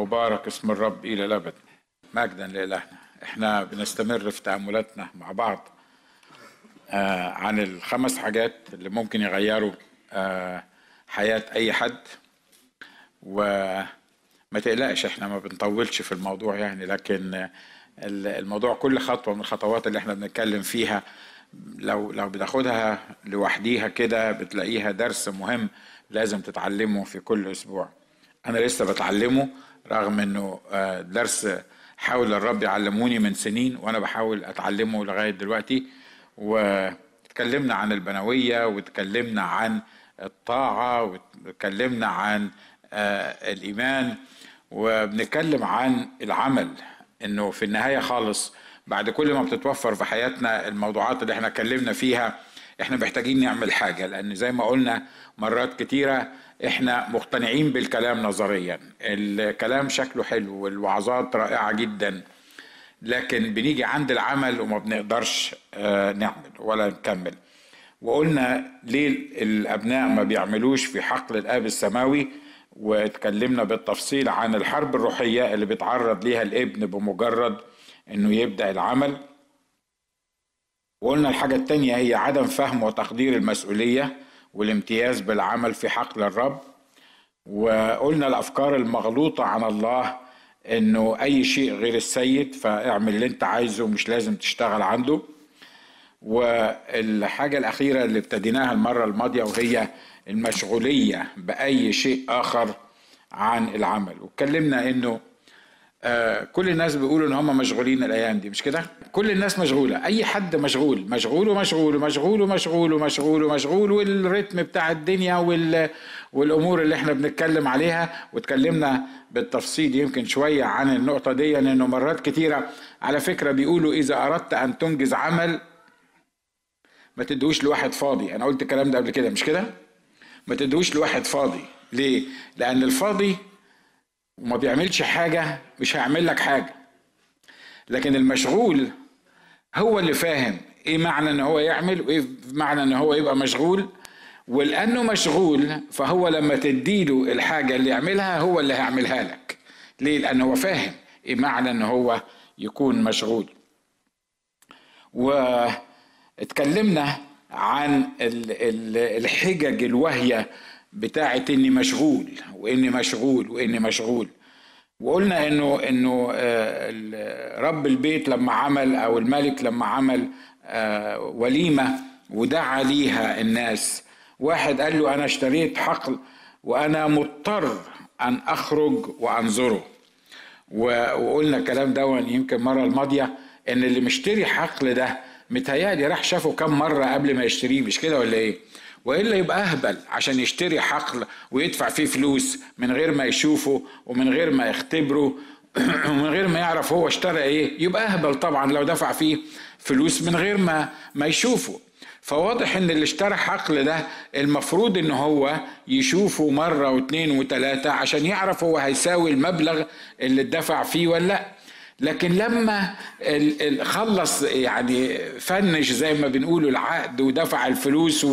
مبارك اسم الرب إلى الأبد. مجدا لإلهنا إحنا بنستمر في تأملاتنا مع بعض آه عن الخمس حاجات اللي ممكن يغيروا آه حياة أي حد. وما تقلقش إحنا ما بنطولش في الموضوع يعني لكن الموضوع كل خطوة من الخطوات اللي إحنا بنتكلم فيها لو لو بتاخدها لوحديها كده بتلاقيها درس مهم لازم تتعلمه في كل أسبوع. أنا لسه بتعلمه رغم إنه آه، درس حاول الرب يعلموني من سنين وأنا بحاول أتعلمه لغاية دلوقتي. واتكلمنا عن البنوية واتكلمنا عن الطاعة واتكلمنا عن آه، الإيمان وبنتكلم عن العمل. إنه في النهاية خالص بعد كل ما بتتوفر في حياتنا الموضوعات اللي إحنا اتكلمنا فيها إحنا محتاجين نعمل حاجة. لأن زي ما قلنا مرات كتيرة إحنا مقتنعين بالكلام نظريا. الكلام شكله حلو والوعظات رائعة جدا. لكن بنيجي عند العمل وما بنقدرش آه، نعمل ولا نكمل. وقلنا ليه الأبناء ما بيعملوش في حقل الآب السماوي؟ واتكلمنا بالتفصيل عن الحرب الروحية اللي بيتعرض ليها الابن بمجرد إنه يبدأ العمل. وقلنا الحاجة التانية هي عدم فهم وتقدير المسؤولية. والامتياز بالعمل في حقل الرب وقلنا الأفكار المغلوطة عن الله إنه أي شيء غير السيد فاعمل اللي أنت عايزه مش لازم تشتغل عنده. والحاجة الأخيرة اللي ابتديناها المرة الماضية وهي المشغولية بأي شيء آخر عن العمل. واتكلمنا إنه آه، كل الناس بيقولوا إن هم مشغولين الأيام دي مش كده؟ كل الناس مشغولة أي حد مشغول مشغول ومشغول ومشغول ومشغول ومشغول ومشغول والريتم بتاع الدنيا وال... والأمور اللي إحنا بنتكلم عليها. واتكلمنا بالتفصيل يمكن شوية عن النقطة دي لأنه مرات كتيرة على فكرة بيقولوا إذا أردت أن تنجز عمل ما تدوش لواحد فاضي. أنا قلت الكلام ده قبل كده مش كده؟ ما تدوش لواحد فاضي. ليه؟ لأن الفاضي وما بيعملش حاجة مش هيعمل لك حاجة. لكن المشغول هو اللي فاهم إيه معنى إن هو يعمل وإيه معنى إن هو يبقى مشغول. ولأنه مشغول فهو لما تديله الحاجة اللي يعملها هو اللي هيعملها لك. ليه؟ لأنه هو فاهم إيه معنى إن هو يكون مشغول. واتكلمنا عن الحجج الواهيه بتاعت إني مشغول وإني مشغول وإني مشغول. وقلنا إنه إنه آه، رب البيت لما عمل أو الملك لما عمل آه، وليمة ودعا ليها الناس. واحد قال له أنا اشتريت حقل وأنا مضطر أن أخرج وأنظره. وقلنا الكلام ده يمكن المرة الماضية إن اللي مشتري حقل ده متهيألي راح شافه كم مرة قبل ما يشتريه مش كده ولا إيه؟ وإلا يبقى أهبل عشان يشتري حقل ويدفع فيه فلوس من غير ما يشوفه ومن غير ما يختبره ومن غير ما يعرف هو اشترى إيه يبقى أهبل طبعا لو دفع فيه فلوس من غير ما ما يشوفه. فواضح إن اللي اشترى حقل ده المفروض إن هو يشوفه مرة واثنين وثلاثة عشان يعرف هو هيساوي المبلغ اللي اتدفع فيه ولا لأ. لكن لما خلص يعني فنش زي ما بنقولوا العقد ودفع الفلوس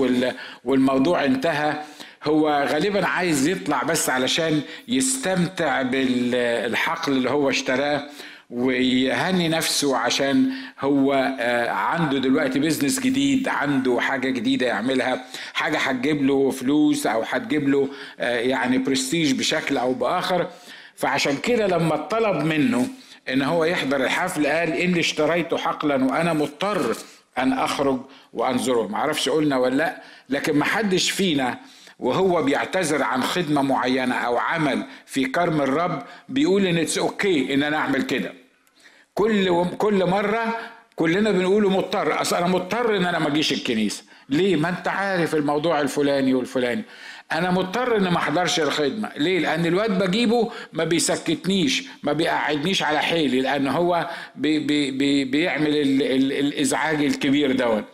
والموضوع انتهى هو غالبا عايز يطلع بس علشان يستمتع بالحقل اللي هو اشتراه ويهني نفسه عشان هو آه، عنده دلوقتي بيزنس جديد عنده حاجة جديدة يعملها حاجة هتجيب له فلوس أو هتجيب له آه، يعني برستيج بشكل أو بآخر. فعشان كده لما طلب منه إن هو يحضر الحفل قال إني اشتريت حقلا وأنا مضطر أن أخرج وانظره معرفش قلنا ولا لأ لكن محدش فينا وهو بيعتذر عن خدمة معينة أو عمل في كرم الرب بيقول إن it's okay إن أنا أعمل كده. كل كل مرة كلنا بنقوله مضطر أصل أنا مضطر إن أنا ما أجيش الكنيسة. ليه؟ ما أنت عارف الموضوع الفلاني والفلاني. أنا مضطر ان ما أحضرش الخدمة. ليه؟ لأن الواد بجيبه ما بيسكتنيش ما بيقعدنيش على حيلي لأن هو بي بي بي بيعمل ال ال الإزعاج الكبير دوت.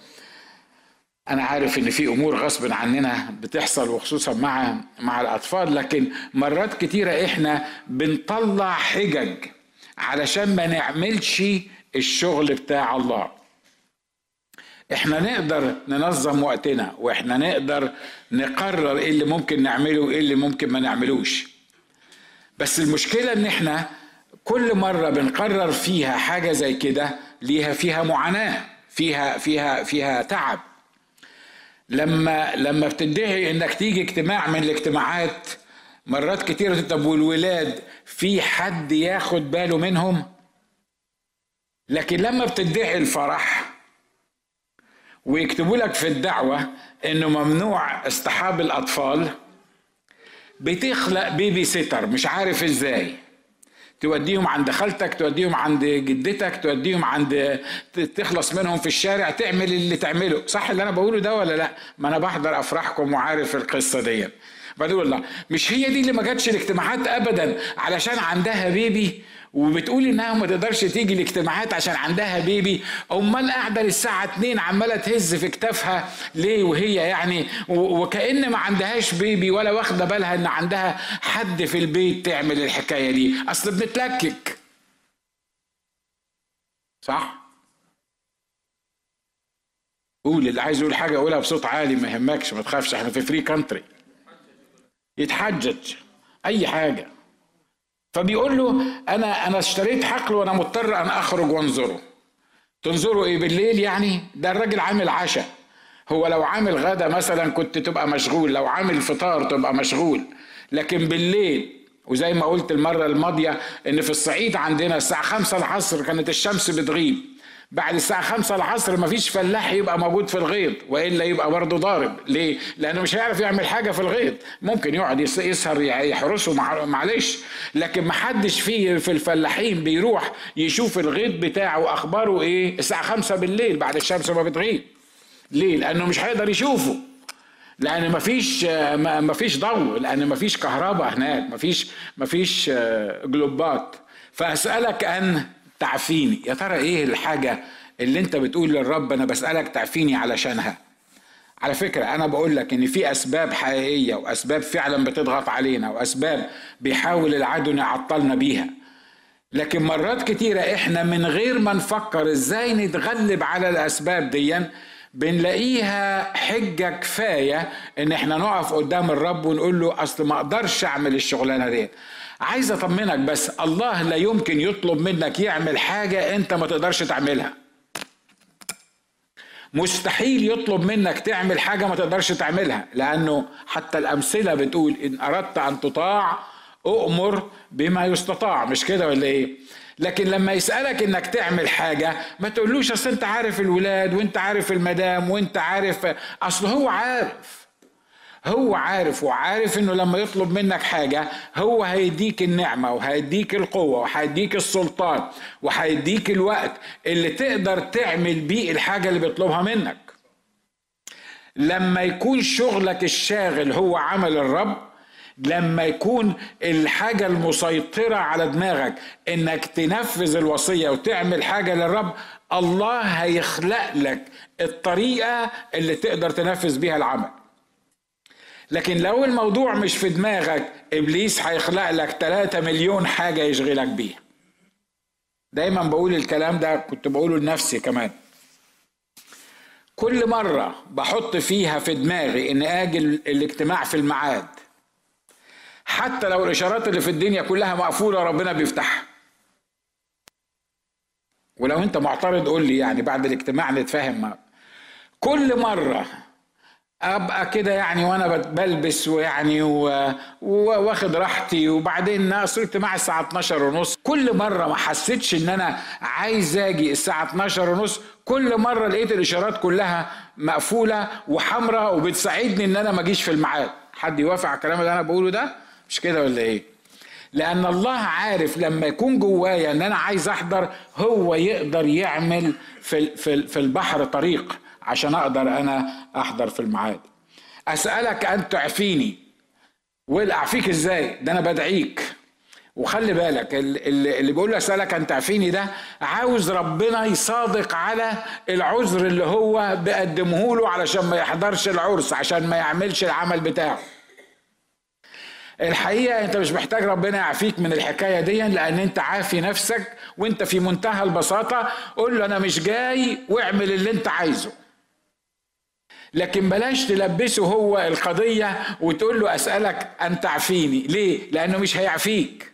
أنا عارف إن في أمور غصب عننا بتحصل وخصوصا مع مع الأطفال لكن مرات كتيرة إحنا بنطلع حجج علشان ما نعملش الشغل بتاع الله. إحنا نقدر ننظم وقتنا وإحنا نقدر نقرر إيه اللي ممكن نعمله وإيه اللي ممكن ما نعملوش. بس المشكلة إن إحنا كل مرة بنقرر فيها حاجة زي كده ليها فيها معاناة فيها فيها فيها تعب. لما لما بتدعي إنك تيجي اجتماع من الاجتماعات مرات كتيرة طب والولاد في حد ياخد باله منهم؟ لكن لما بتدعي الفرح ويكتبوا لك في الدعوة إنه ممنوع اصطحاب الأطفال. بتخلق بيبي سيتر مش عارف إزاي. توديهم عند خالتك توديهم عند جدتك توديهم عند تخلص منهم في الشارع تعمل اللي تعمله. صح اللي أنا بقوله ده ولا لأ؟ ما أنا بحضر أفراحكم وعارف القصة دي بعدين والله مش هي دي اللي ما جاتش الاجتماعات ابدا علشان عندها بيبي؟ وبتقول إنها ما تقدرش تيجي الاجتماعات عشان عندها بيبي. أمال قاعدة للساعة 2 عمالة تهز في كتافها ليه وهي يعني وكأن ما عندهاش بيبي ولا واخدة بالها إن عندها حد في البيت تعمل الحكاية دي. أصل بنتلكك. صح؟ قول اللي عايز يقول حاجة قولها بصوت عالي ما يهمكش ما تخافش إحنا في free country يتحجج. أي حاجة. فبيقول له أنا أنا اشتريت حقل وأنا مضطر أن أخرج وأنظره. تنظره إيه بالليل يعني؟ ده الراجل عامل عشاء هو لو عامل غدا مثلا كنت تبقى مشغول لو عامل فطار تبقى مشغول. لكن بالليل وزي ما قلت المرة الماضية إن في الصعيد عندنا الساعة خمسة العصر كانت الشمس بتغيب. بعد الساعة خمسة العصر مفيش فلاح يبقى موجود في الغيط وإلا يبقى برضه ضارب. ليه؟ لأنه مش هيعرف يعمل حاجة في الغيط. ممكن يقعد يسهر يحرسه معلش. لكن محدش فيه في الفلاحين بيروح يشوف الغيط بتاعه أخباره إيه؟ الساعة خمسة بالليل بعد الشمس ما بتغيب. ليه؟ لأنه مش هيقدر يشوفه. لأن مفيش مفيش ضوء لأن مفيش كهرباء هناك مفيش مفيش آه، جلوبات. فأسألك أن تعفيني. يا ترى إيه الحاجة اللي أنت بتقول للرب أنا بسألك تعفيني علشانها؟ على فكرة أنا بقول لك إن في أسباب حقيقية وأسباب فعلا بتضغط علينا وأسباب بيحاول العدو يعطلنا بيها. لكن مرات كتيرة إحنا من غير ما نفكر إزاي نتغلب على الأسباب دي بنلاقيها حجة كفاية إن إحنا نقف قدام الرب ونقول له أصل ما أقدرش أعمل الشغلانة دي عايز أطمنك بس الله لا يمكن يطلب منك يعمل حاجة أنت ما تقدرش تعملها. مستحيل يطلب منك تعمل حاجة ما تقدرش تعملها لأنه حتى الأمثلة بتقول إن أردت أن تطاع أؤمر بما يستطاع مش كده ولا إيه؟ لكن لما يسألك إنك تعمل حاجة ما تقولوش أصل أنت عارف الولاد وأنت عارف المدام وأنت عارف أصل هو عارف. هو عارف وعارف إنه لما يطلب منك حاجة هو هيديك النعمة وهيديك القوة وهيديك السلطان وهيديك الوقت اللي تقدر تعمل بيه الحاجة اللي بيطلبها منك. لما يكون شغلك الشاغل هو عمل الرب لما يكون الحاجة المسيطرة على دماغك إنك تنفذ الوصية وتعمل حاجة للرب الله هيخلق لك الطريقة اللي تقدر تنفذ بيها العمل. لكن لو الموضوع مش في دماغك إبليس هيخلق لك 3 مليون حاجة يشغلك بيها. دايما بقول الكلام ده كنت بقوله لنفسي كمان. كل مرة بحط فيها في دماغي إن آجي الاجتماع في الميعاد حتى لو الإشارات اللي في الدنيا كلها مقفولة ربنا بيفتحها. ولو أنت معترض قول لي يعني بعد الاجتماع نتفاهم كل مرة أبقى كده يعني وأنا بلبس ويعني واخد راحتي. وبعدين اصل اجتماع الساعة 12 ونص. كل مرة ما حسيتش إن أنا عايز آجي الساعة 12 ونص كل مرة لقيت الإشارات كلها مقفولة وحمراء وبتساعدني إن أنا ما أجيش في الميعاد. حد يوافق على الكلام اللي أنا بقوله ده؟ مش كده ولا إيه؟ لأن الله عارف لما يكون جوايا إن أنا عايز أحضر هو يقدر يعمل في في البحر طريق. عشان أقدر أنا احضر في الميعاد. اسألك ان تعفيني. واعفيك إزاي؟ ده أنا بدعيك. وخلي بالك اللي بيقول له اسألك ان تعفيني ده عاوز ربنا يصادق على العذر اللي هو بيقدمه له علشان ما يحضرش العرس عشان ما يعملش العمل بتاعه. الحقيقة انت مش محتاج ربنا يعافيك من الحكاية دي لأن انت عافي نفسك وانت في منتهى البساطة. قول له أنا مش جاي واعمل اللي انت عايزه. لكن بلاش تلبسه هو القضية وتقول له أسألك أن تعفيني. ليه؟ لأنه مش هيعفيك.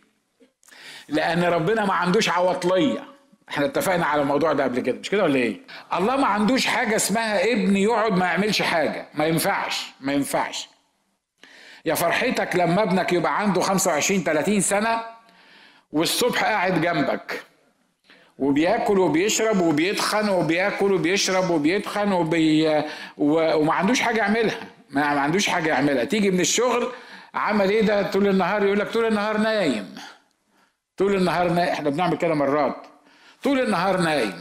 لأن ربنا ما عندوش عواطلية. إحنا اتفقنا على الموضوع ده قبل كده مش كده ولا إيه؟ الله ما عندوش حاجة اسمها ابن يقعد ما يعملش حاجة. ما ينفعش ما ينفعش. يا فرحتك لما ابنك يبقى عنده 25 30 سنة والصبح قاعد جنبك. وبياكل وبيشرب وبيتخن وبياكل وبيشرب وبيتخن وبي... وما عندوش حاجة يعملها. ما عندوش حاجة يعملها. تيجي من الشغل عمل إيه ده؟ طول النهار يقول لك طول النهار نايم. طول النهار نايم. إحنا بنعمل كده مرات. طول النهار نايم.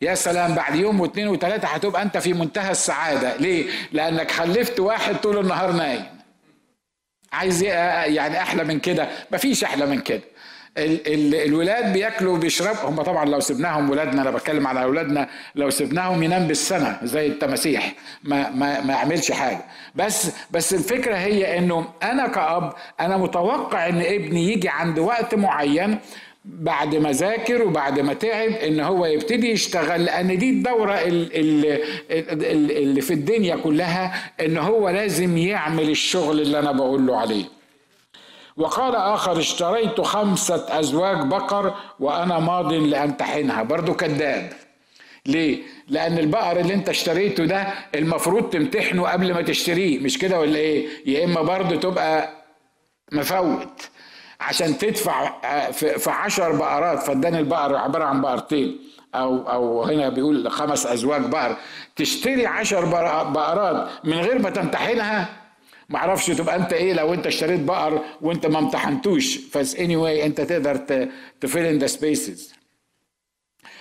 يا سلام بعد يوم واثنين وثلاثة هتبقى أنت في منتهى السعادة. ليه؟ لأنك خلفت واحد طول النهار نايم. عايز يعني أحلى من كده. مفيش أحلى من كده. ال ال الولاد بياكلوا وبيشربوا. هم طبعا لو سبناهم ولادنا أنا بتكلم على أولادنا لو سبناهم ينام بالسنة زي التماسيح. ما ما ما يعملش حاجة. بس بس الفكرة هي إنه أنا كأب أنا متوقع إن ابني يجي عند وقت معين بعد ما ذاكر وبعد ما تعب إن هو يبتدي يشتغل لأن دي الدورة اللي في الدنيا كلها إن هو لازم يعمل الشغل اللي أنا بقول له عليه. وقال آخر اشتريت خمسة أزواج بقر وأنا ماض لأمتحنها برضو كذاب. ليه؟ لأن البقر اللي أنت اشتريته ده المفروض تمتحنه قبل ما تشتريه. مش كده ولا إيه؟ يا إما برضو تبقى مفوت. عشان تدفع في عشر بقرات فدان البقر عبارة عن بقرتين. أو أو هنا بيقول خمس أزواج بقر. تشتري عشر بقرات من غير ما تمتحنها؟ معرفش تبقى انت إيه لو انت اشتريت بقر وانت ما امتحنتوش. ف so any anyway انت تقدر ت fill in the spaces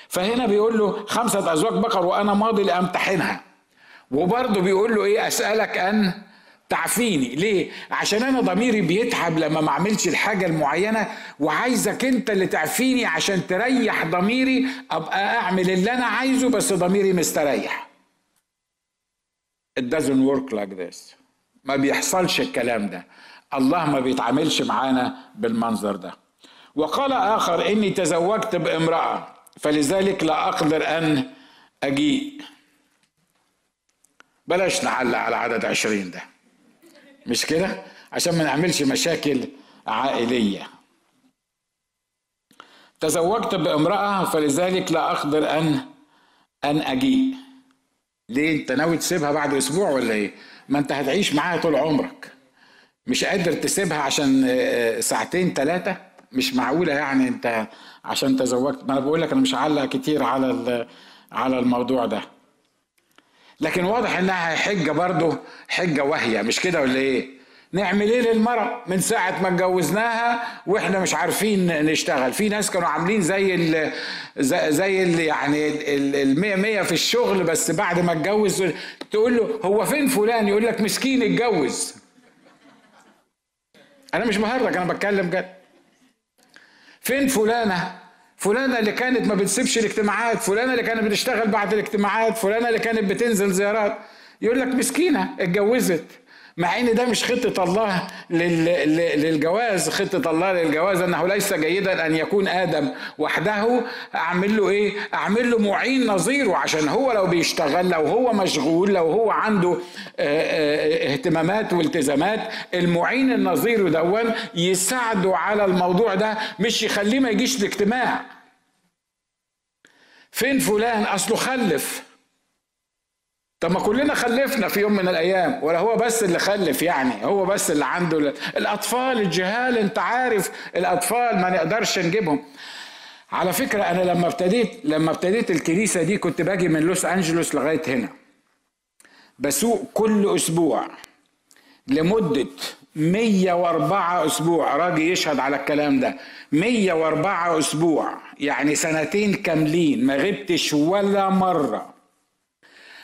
فهنا بيقول له خمسة أزواج بقر وأنا ماضي لأمتحنها. وبرضه بيقول له إيه؟ أسألك أن تعفيني. ليه؟ عشان أنا ضميري بيتعب لما ما أعملش الحاجة المعينة وعايزك أنت اللي تعفيني عشان تريح ضميري أبقى أعمل اللي أنا عايزه بس ضميري مستريح. It doesn't work like this. ما بيحصلش الكلام ده. الله ما بيتعاملش معانا بالمنظر ده. وقال آخر إني تزوجت بامرأة فلذلك لا أقدر أن أجيء. بلاش نعلق على عدد عشرين ده. مش كده؟ عشان ما نعملش مشاكل عائلية. تزوجت بامرأة فلذلك لا أقدر أن أن أجيء. ليه؟ أنت ناوي تسيبها بعد أسبوع ولا إيه؟ ما أنت هتعيش معاها طول عمرك. مش قادر تسيبها عشان ساعتين ثلاثة مش معقولة يعني أنت عشان تزوجت. ما أنا بقول لك أنا مش هعلق كتير على على الموضوع ده. لكن واضح انها حجة برضه حجة واهية. مش كده ولا إيه؟ نعمل إيه للمرأة من ساعة ما اتجوزناها وإحنا مش عارفين نشتغل؟ في ناس كانوا عاملين زي ال زي ال يعني المية مية في الشغل بس بعد ما اتجوز تقول له هو فين فلان؟ يقول لك مسكين اتجوز. أنا مش مهرج أنا بتكلم جد. فين فلانة؟ فلانة اللي كانت ما بتسيبش الاجتماعات فلانة اللي كانت بتشتغل بعد الاجتماعات فلانة اللي كانت بتنزل زيارات. يقول لك مسكينة اتجوزت. مع إن ده مش خطة الله للجواز. خطة الله للجواز أنه ليس جيدا أن يكون آدم وحده. أعمل له إيه؟ أعمل له معين نظيره. عشان هو لو بيشتغل لو هو مشغول لو هو عنده اهتمامات والتزامات المعين النظير دون يساعده على الموضوع ده مش يخليه ما يجيش الاجتماع فين فلان؟ أصله خلف. طب ما كلنا خلفنا في يوم من الأيام ولا هو بس اللي خلف يعني هو بس اللي عنده الأطفال الجهال أنت عارف الأطفال ما نقدرش نجيبهم. على فكرة أنا لما ابتديت لما ابتديت الكنيسة دي كنت باجي من لوس أنجلوس لغاية هنا. بسوق كل أسبوع لمدة 104 أسبوع راجل يشهد على الكلام ده. 104 أسبوع يعني سنتين كاملين ما غبتش ولا مرة.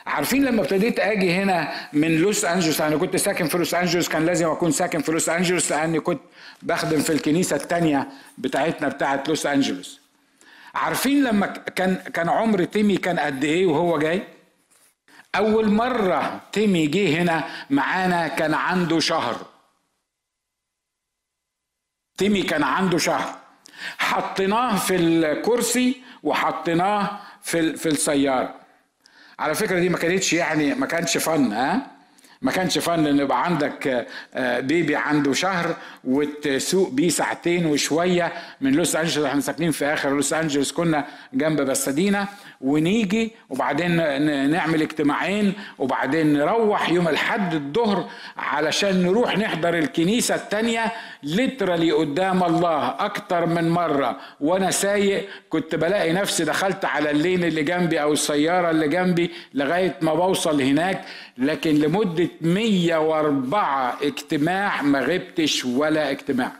عارفين لما ابتديت أجي هنا من لوس انجلوس أنا كنت ساكن في لوس انجلوس كان لازم أكون ساكن في لوس انجلوس لأني كنت بخدم في الكنيسة الثانية بتاعتنا بتاعت لوس انجلوس. عارفين لما كان كان عمر تيمي كان قد إيه وهو جاي؟ أول مرة تيمي جه هنا معانا كان عنده شهر. تيمي كان عنده شهر. حطيناه في الكرسي وحطيناه في في السيارة. على فكرة دي ما كانتش يعني ما كانش فن ها؟ ما كانش فن إن يبقى عندك آه، بيبي عنده شهر وتسوق بيه ساعتين وشوية من لوس أنجلوس. إحنا ساكنين في آخر لوس أنجلوس كنا جنب بسادينا. ونيجي وبعدين نعمل اجتماعين وبعدين نروح يوم الحد الظهر علشان نروح نحضر الكنيسة التانية. لترالي قدام الله أكتر من مرة. وأنا سايق كنت بلاقي نفسي دخلت على اللين اللي جنبي أو السيارة اللي جنبي لغاية ما بوصل هناك. لكن لمدة 104 اجتماع ما غبتش ولا اجتماع.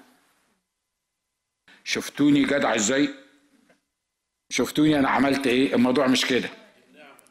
شفتوني جدع إزاي؟ شفتوني أنا عملت إيه؟ الموضوع مش كده.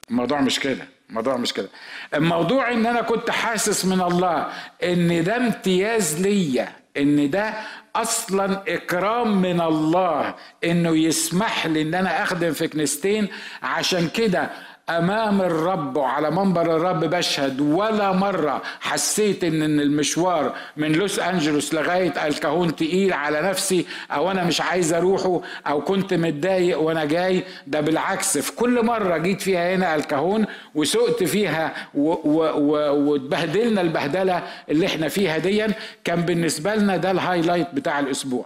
الموضوع مش كده. الموضوع مش كده. الموضوع إن أنا كنت حاسس من الله إن ده امتياز ليا إن ده أصلا إكرام من الله إنه يسمح لي إن أنا أخدم في كنيستين. عشان كده أمام الرب وعلى منبر الرب بشهد ولا مرة حسيت ان المشوار من لوس أنجلوس لغاية الكهون تقيل على نفسي أو أنا مش عايز أروحه أو كنت متضايق وأنا جاي. ده بالعكس في كل مرة جيت فيها هنا الكهون وسقت فيها واتبهدلنا البهدلة اللي إحنا فيها ديا كان بالنسبة لنا ده الهايلايت بتاع الأسبوع.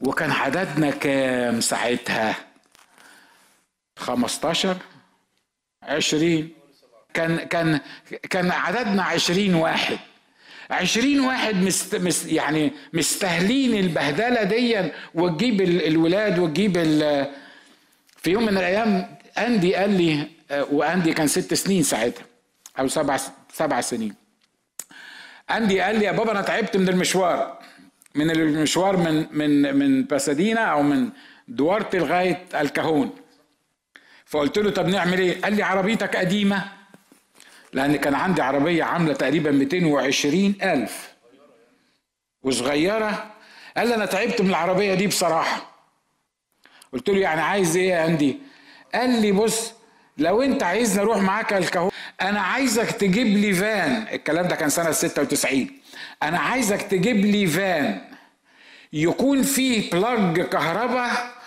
وكان عددنا كام ساعتها؟ 15 20 كان كان كان عددنا 20 واحد. 20 واحد مست مست يعني مستاهلين البهدلة دي وتجيب الولاد وتجيب في يوم من الأيام أندي قال لي وأندي كان ست سنين ساعتها أو سبع سبع سنين. أندي قال لي يا بابا أنا تعبت من المشوار من المشوار من من من باسادينا أو من دوارتي لغايه الكهون. فقلت له طب نعمل إيه؟ قال لي عربيتك قديمة. لأن كان عندي عربية عاملة تقريبا 220 ألف. وصغيرة. قال لي أنا تعبت من العربية دي بصراحة. قلت له يعني عايز إيه يا اندي قال لي بص لو أنت عايزني أروح معاك الكهون أنا عايزك تجيب لي فان. الكلام ده كان سنة 96 أنا عايزك تجيب لي فان. يكون فيه plug كهرباء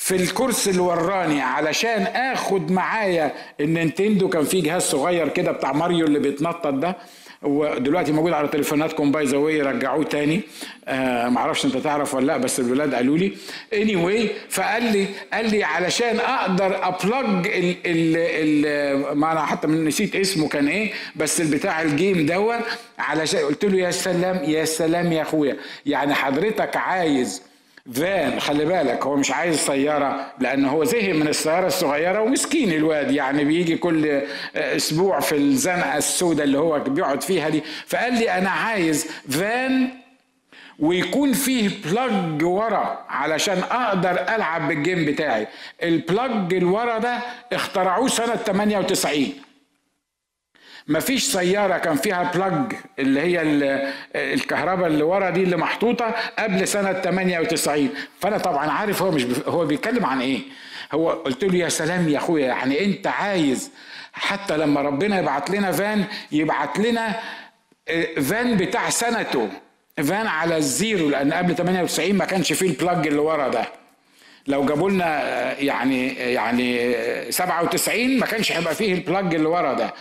في الكرسي اللي وراني علشان آخد معايا ال Nintendo كان في جهاز صغير كده بتاع ماريو اللي بيتنطط ده ودلوقتي موجود على تليفوناتكم by the way رجعوه تاني. آه معرفش أنت تعرف ولا لأ بس الولاد قالوا لي. any anyway فقال لي قال لي علشان أقدر ا plug ال ال ال ما أنا حتى نسيت اسمه كان إيه بس البتاع ال game دوت علشان قلت له يا سلام يا سلام يا أخويا. يعني حضرتك عايز فان خلي بالك هو مش عايز سيارة لأن هو زهق من السيارة الصغيرة ومسكين الواد يعني بيجي كل أسبوع في الزنقة السوداء اللي هو بيقعد فيها دي. فقال لي أنا عايز فان ويكون فيه plug ورا علشان أقدر ألعب بال game بتاعي. ال plug اللي ورا ده اخترعوه سنة 98 مفيش سيارة كان فيها plug اللي هي الكهرباء اللي ورا دي اللي محطوطة قبل سنة 98 فأنا طبعا عارف هو مش هو بيتكلم عن إيه. هو قلت له يا سلام يا أخويا يعني أنت عايز حتى لما ربنا يبعت لنا فان يبعت لنا آه، فان بتاع سنته. فان على الزيرو لأن قبل 98 ما كانش فيه ال plug اللي ورا ده. لو جابوا لنا آه، يعني يعني 97 آه، ما كانش هيبقى فيه ال plug اللي ورا ده.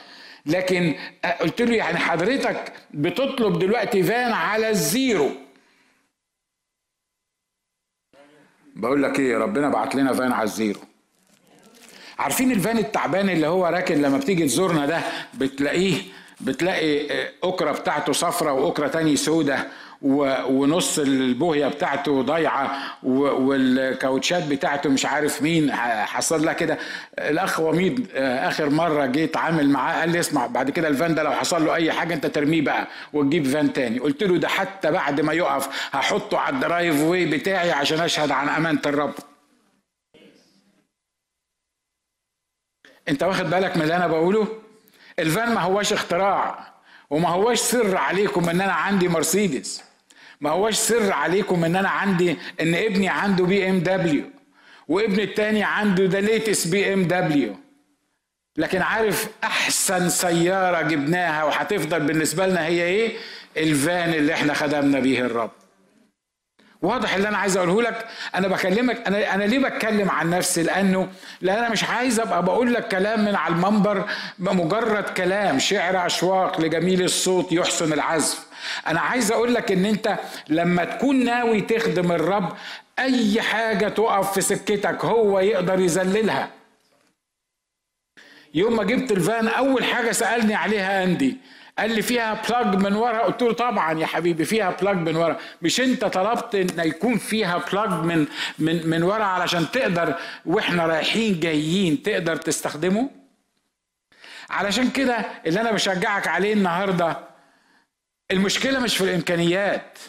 لكن قلت له يعني حضرتك بتطلب دلوقتي فان على الزيرو. بقول لك إيه ربنا بعت لنا فان على الزيرو. عارفين الفان التعبان اللي هو راكن لما بتيجي تزورنا ده بتلاقيه بتلاقي أكرة بتاعته صفرة وأكرة تاني سودة ونص البوهية بتاعته ضايعة والكاوتشات بتاعته مش عارف مين حصل لها كده. الأخ وميد آه، آخر مرة جيت عامل معاه قال لي اسمع بعد كده الفان ده لو حصل له أي حاجة أنت ترميه بقى وتجيب فان تاني. قلت له ده حتى بعد ما يقف هحطه على ال driveway بتاعي عشان أشهد عن أمانة الرب. أنت واخد بالك من اللي أنا بقوله؟ الفان ما هواش اختراع وما هواش سر عليكم إن أنا عندي مرسيدس. ما هوش سر عليكم ان أنا عندي ان ابني عنده BMW وابن التاني عنده the latest BMW. لكن عارف احسن سيارة جبناها وهتفضل بالنسبة لنا هي إيه؟ الفان اللي إحنا خدمنا بيه الرب. واضح اللي أنا عايز اقوله لك؟ أنا بكلمك أنا أنا ليه بتكلم عن نفسي؟ لأنه لأن أنا مش عايز ابقى بقول لك كلام من على المنبر مجرد كلام شعر أشواق لجميل الصوت يحسن العزف. أنا عايز أقول لك ان انت لما تكون ناوي تخدم الرب اي حاجة تقف في سكتك هو يقدر يذللها. يوم ما جبت الفان اول حاجة سألني عليها اندي قال لي فيها plug من ورا؟ قلت له طبعا يا حبيبي فيها plug من ورا. مش انت طلبت ان يكون فيها plug من من من ورا علشان تقدر وإحنا رايحين جايين تقدر تستخدمه؟ علشان كده اللي أنا بشجعك عليه النهارده المشكلة مش في الإمكانيات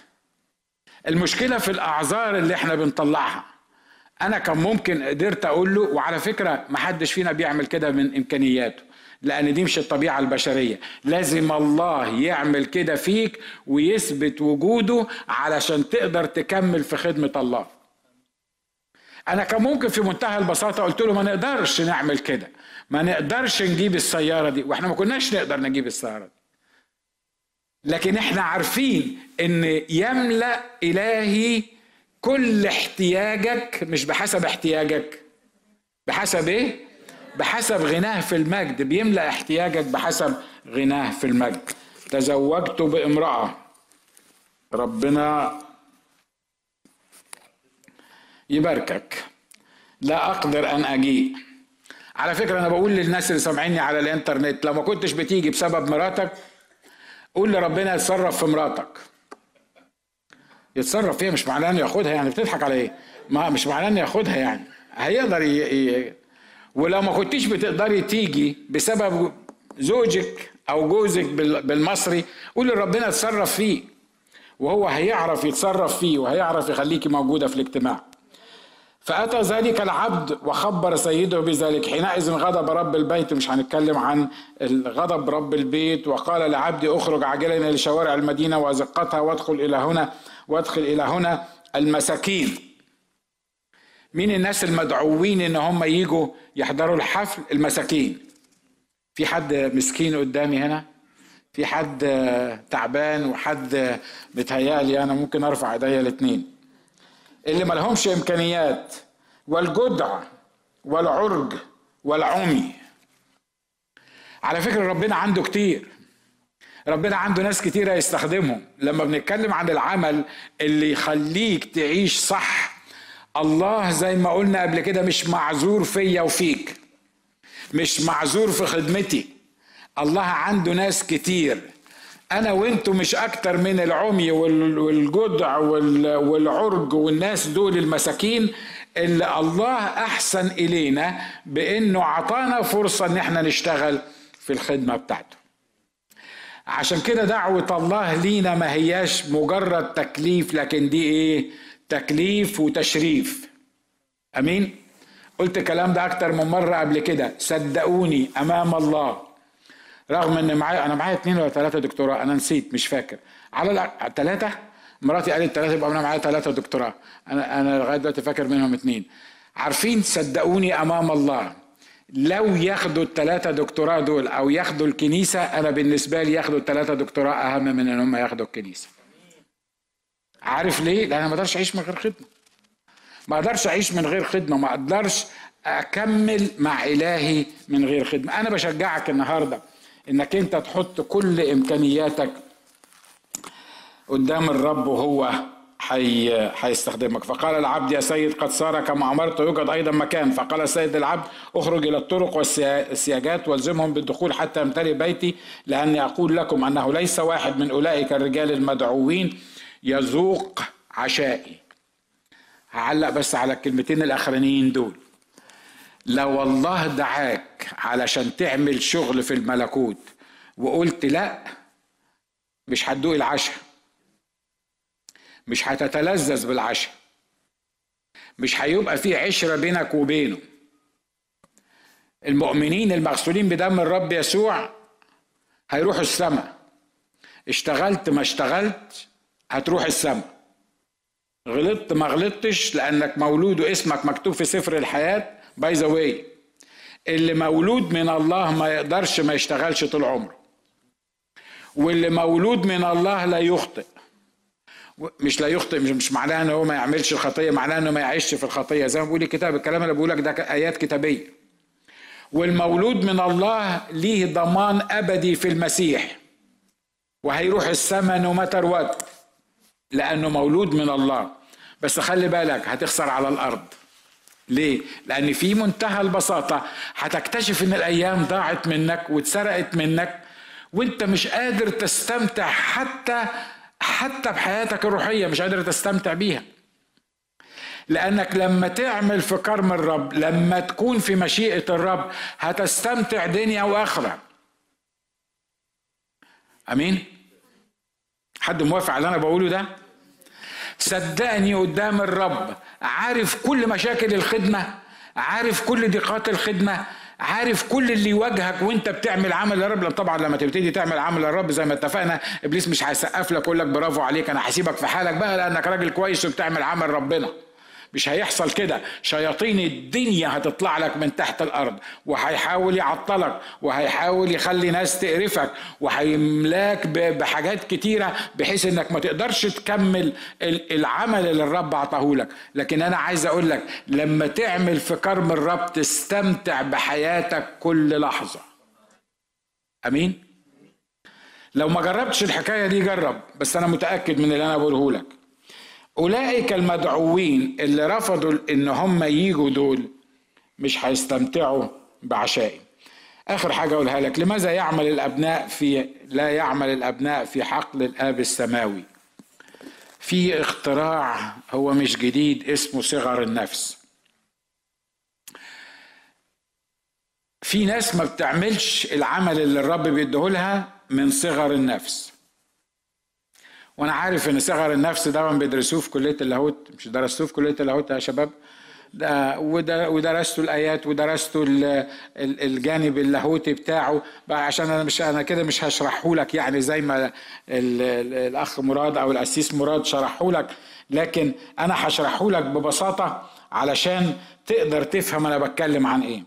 المشكلة في الأعذار اللي إحنا بنطلعها. أنا كان ممكن قدرت أقول له وعلى فكرة ما حدش فينا بيعمل كده من إمكانياته لأن دي مش الطبيعة البشرية. لازم الله يعمل كده فيك ويثبت وجوده علشان تقدر تكمل في خدمة الله. أنا كان ممكن في منتهى البساطة قلت له ما نقدرش نعمل كده ما نقدرش نجيب السيارة دي وإحنا ما كناش نقدر نجيب السيارة دي. لكن إحنا عارفين إن يملأ إلهي كل احتياجك مش بحسب احتياجك. بحسب إيه؟ بحسب غناه في المجد. بيملأ احتياجك بحسب غناه في المجد. تزوجت بامرأة. ربنا يباركك. لا أقدر أن أجيء. على فكرة أنا بقول للناس اللي سامعيني على الإنترنت لو ما كنتش بتيجي بسبب مراتك قول لربنا يتصرف في مراتك. يتصرف فيها مش معناه إنه ياخدها يعني بتضحك على إيه؟ ما مش معناه إنه ياخدها يعني. هيقدر ي... ي... ولو ما كنتيش بتقدري تيجي بسبب زوجك أو جوزك بالمصري قول لربنا يتصرف فيه وهو هيعرف يتصرف فيه وهيعرف يخليكي موجودة في الاجتماع. فأتى ذلك العبد وخبر سيده بذلك. حينئذ غضب رب البيت مش هنتكلم عن غضب رب البيت. وقال لعبدي اخرج عاجلا لشوارع المدينة وأزقتها وادخل إلى هنا وادخل إلى هنا المساكين. مين الناس المدعوين إن هم يجوا يحضروا الحفل؟ المساكين. في حد مسكين قدامي هنا؟ في حد تعبان وحد متهيألي أنا ممكن أرفع إيديا الاثنين اللي ما لهمش إمكانيات والجدع والعرج والعمي. على فكرة ربنا عنده كتير. ربنا عنده ناس كتير هيستخدمهم. لما بنتكلم عن العمل اللي يخليك تعيش صح الله زي ما قلنا قبل كده مش معذور فيا وفيك مش معذور في خدمتي. الله عنده ناس كتير. أنا وانتو مش أكتر من العمي والجدع والعرج والناس دول المساكين اللي الله أحسن إلينا بإنه عطانا فرصة إن إحنا نشتغل في الخدمة بتاعته. عشان كده دعوة الله لينا ما هياش مجرد تكليف لكن دي إيه؟ تكليف وتشريف. أمين؟ قلت الكلام ده أكتر من مرة قبل كده. صدقوني أمام الله. رغم إن معايا أنا معايا اثنين ولا ثلاثة دكتوراه أنا نسيت مش فاكر على ثلاثة مراتي قالت ثلاثة يبقى أنا معايا ثلاثة دكتوراه أنا أنا لغاية دلوقتي فاكر منهم اثنين عارفين صدقوني أمام الله لو ياخدوا الثلاثة دكتوراه دول أو ياخدوا الكنيسة أنا بالنسبة لي ياخدوا الثلاثة دكتوراه أهم من إن هم ياخدوا الكنيسة. عارف ليه؟ لأن أنا ما أقدرش أعيش من غير خدمة. ما أقدرش أعيش من غير خدمة، ما أقدرش أكمل مع إلهي من غير خدمة. أنا بشجعك النهاردة إنك أنت تحط كل إمكانياتك قدام الرب وهو حي هيستخدمك فقال العبد يا سيد قد صار كما أمرت يوجد أيضا مكان. فقال السيد العبد أخرج إلى الطرق والسياجات وألزمهم بالدخول حتى يمتلئ بيتي لأني أقول لكم أنه ليس واحد من أولئك الرجال المدعوين يذوق عشائي. هعلق بس على الكلمتين الأخرانيين دول. لو الله دعاك علشان تعمل شغل في الملكوت وقلت لا مش هتدوق العشاء. مش هتتلذذ بالعشاء. مش هيبقى في عشرة بينك وبينه. المؤمنين المغسولين بدم الرب يسوع هيروحوا السماء. اشتغلت ما اشتغلت هتروح السماء. غلطت ما غلطتش لأنك مولود واسمك مكتوب في سفر الحياة by the way اللي مولود من الله ما يقدرش ما يشتغلش طول عمره. واللي مولود من الله لا يخطئ. مش لا يخطئ مش, معناها إن هو ما يعملش الخطية معناها انه ما يعيش في الخطية. زي ما بيقول الكتاب الكلام اللي بقول لك ده آيات كتابية. والمولود من الله ليه ضمان أبدي في المسيح. وهيروح السماء no matter what لأنه مولود من الله. بس خلي بالك هتخسر على الأرض. ليه؟ لأن في منتهى البساطة هتكتشف إن الأيام ضاعت منك واتسرقت منك وأنت مش قادر تستمتع حتى حتى بحياتك الروحية مش قادر تستمتع بيها. لأنك لما تعمل في كرم الرب لما تكون في مشيئة الرب هتستمتع دنيا وآخرة. أمين؟ حد موافق على اللي أنا بقوله ده؟ صدقني قدام الرب عارف كل مشاكل الخدمة عارف كل ضيقات الخدمة عارف كل اللي يواجهك وانت بتعمل عمل للرب طبعا لما تبتدي تعمل عمل للرب زي ما اتفقنا إبليس مش هيسقف لك يقول لك برافو عليك أنا هسيبك في حالك بقى لأنك راجل كويس وبتعمل عمل ربنا. مش هيحصل كده. شياطين الدنيا هتطلع لك من تحت الأرض وهيحاول يعطلك وهيحاول يخلي ناس تقرفك وهيملاك بحاجات كتيرة بحيث إنك ما تقدرش تكمل العمل اللي الرب عطاه لك. لكن أنا عايز أقول لك لما تعمل في كرم الرب تستمتع بحياتك كل لحظة. آمين؟ لو ما جربتش الحكاية دي جرب بس أنا متأكد من اللي أنا بقوله لك. أولئك المدعوين اللي رفضوا إن هم يجوا دول مش هيستمتعوا بعشائي. آخر حاجة أقولها لك لماذا يعمل الأبناء في لا يعمل الأبناء في حقل الآب السماوي؟ في اختراع هو مش جديد اسمه صغر النفس. في ناس ما بتعملش العمل اللي الرب بيديهولها من صغر النفس. وأنا عارف ان صغر النفس ده بيدرسوه في كلية اللاهوت مش درستوه في كلية اللاهوت يا شباب. ده ودرستوا الآيات ودرستوا الجانب اللاهوتي بتاعه. بقى عشان أنا مش أنا كده مش هشرحه لك يعني زي ما الأخ مراد أو الأسيس مراد شرحه لك. لكن أنا هشرحه لك ببساطة علشان تقدر تفهم أنا بتكلم عن إيه.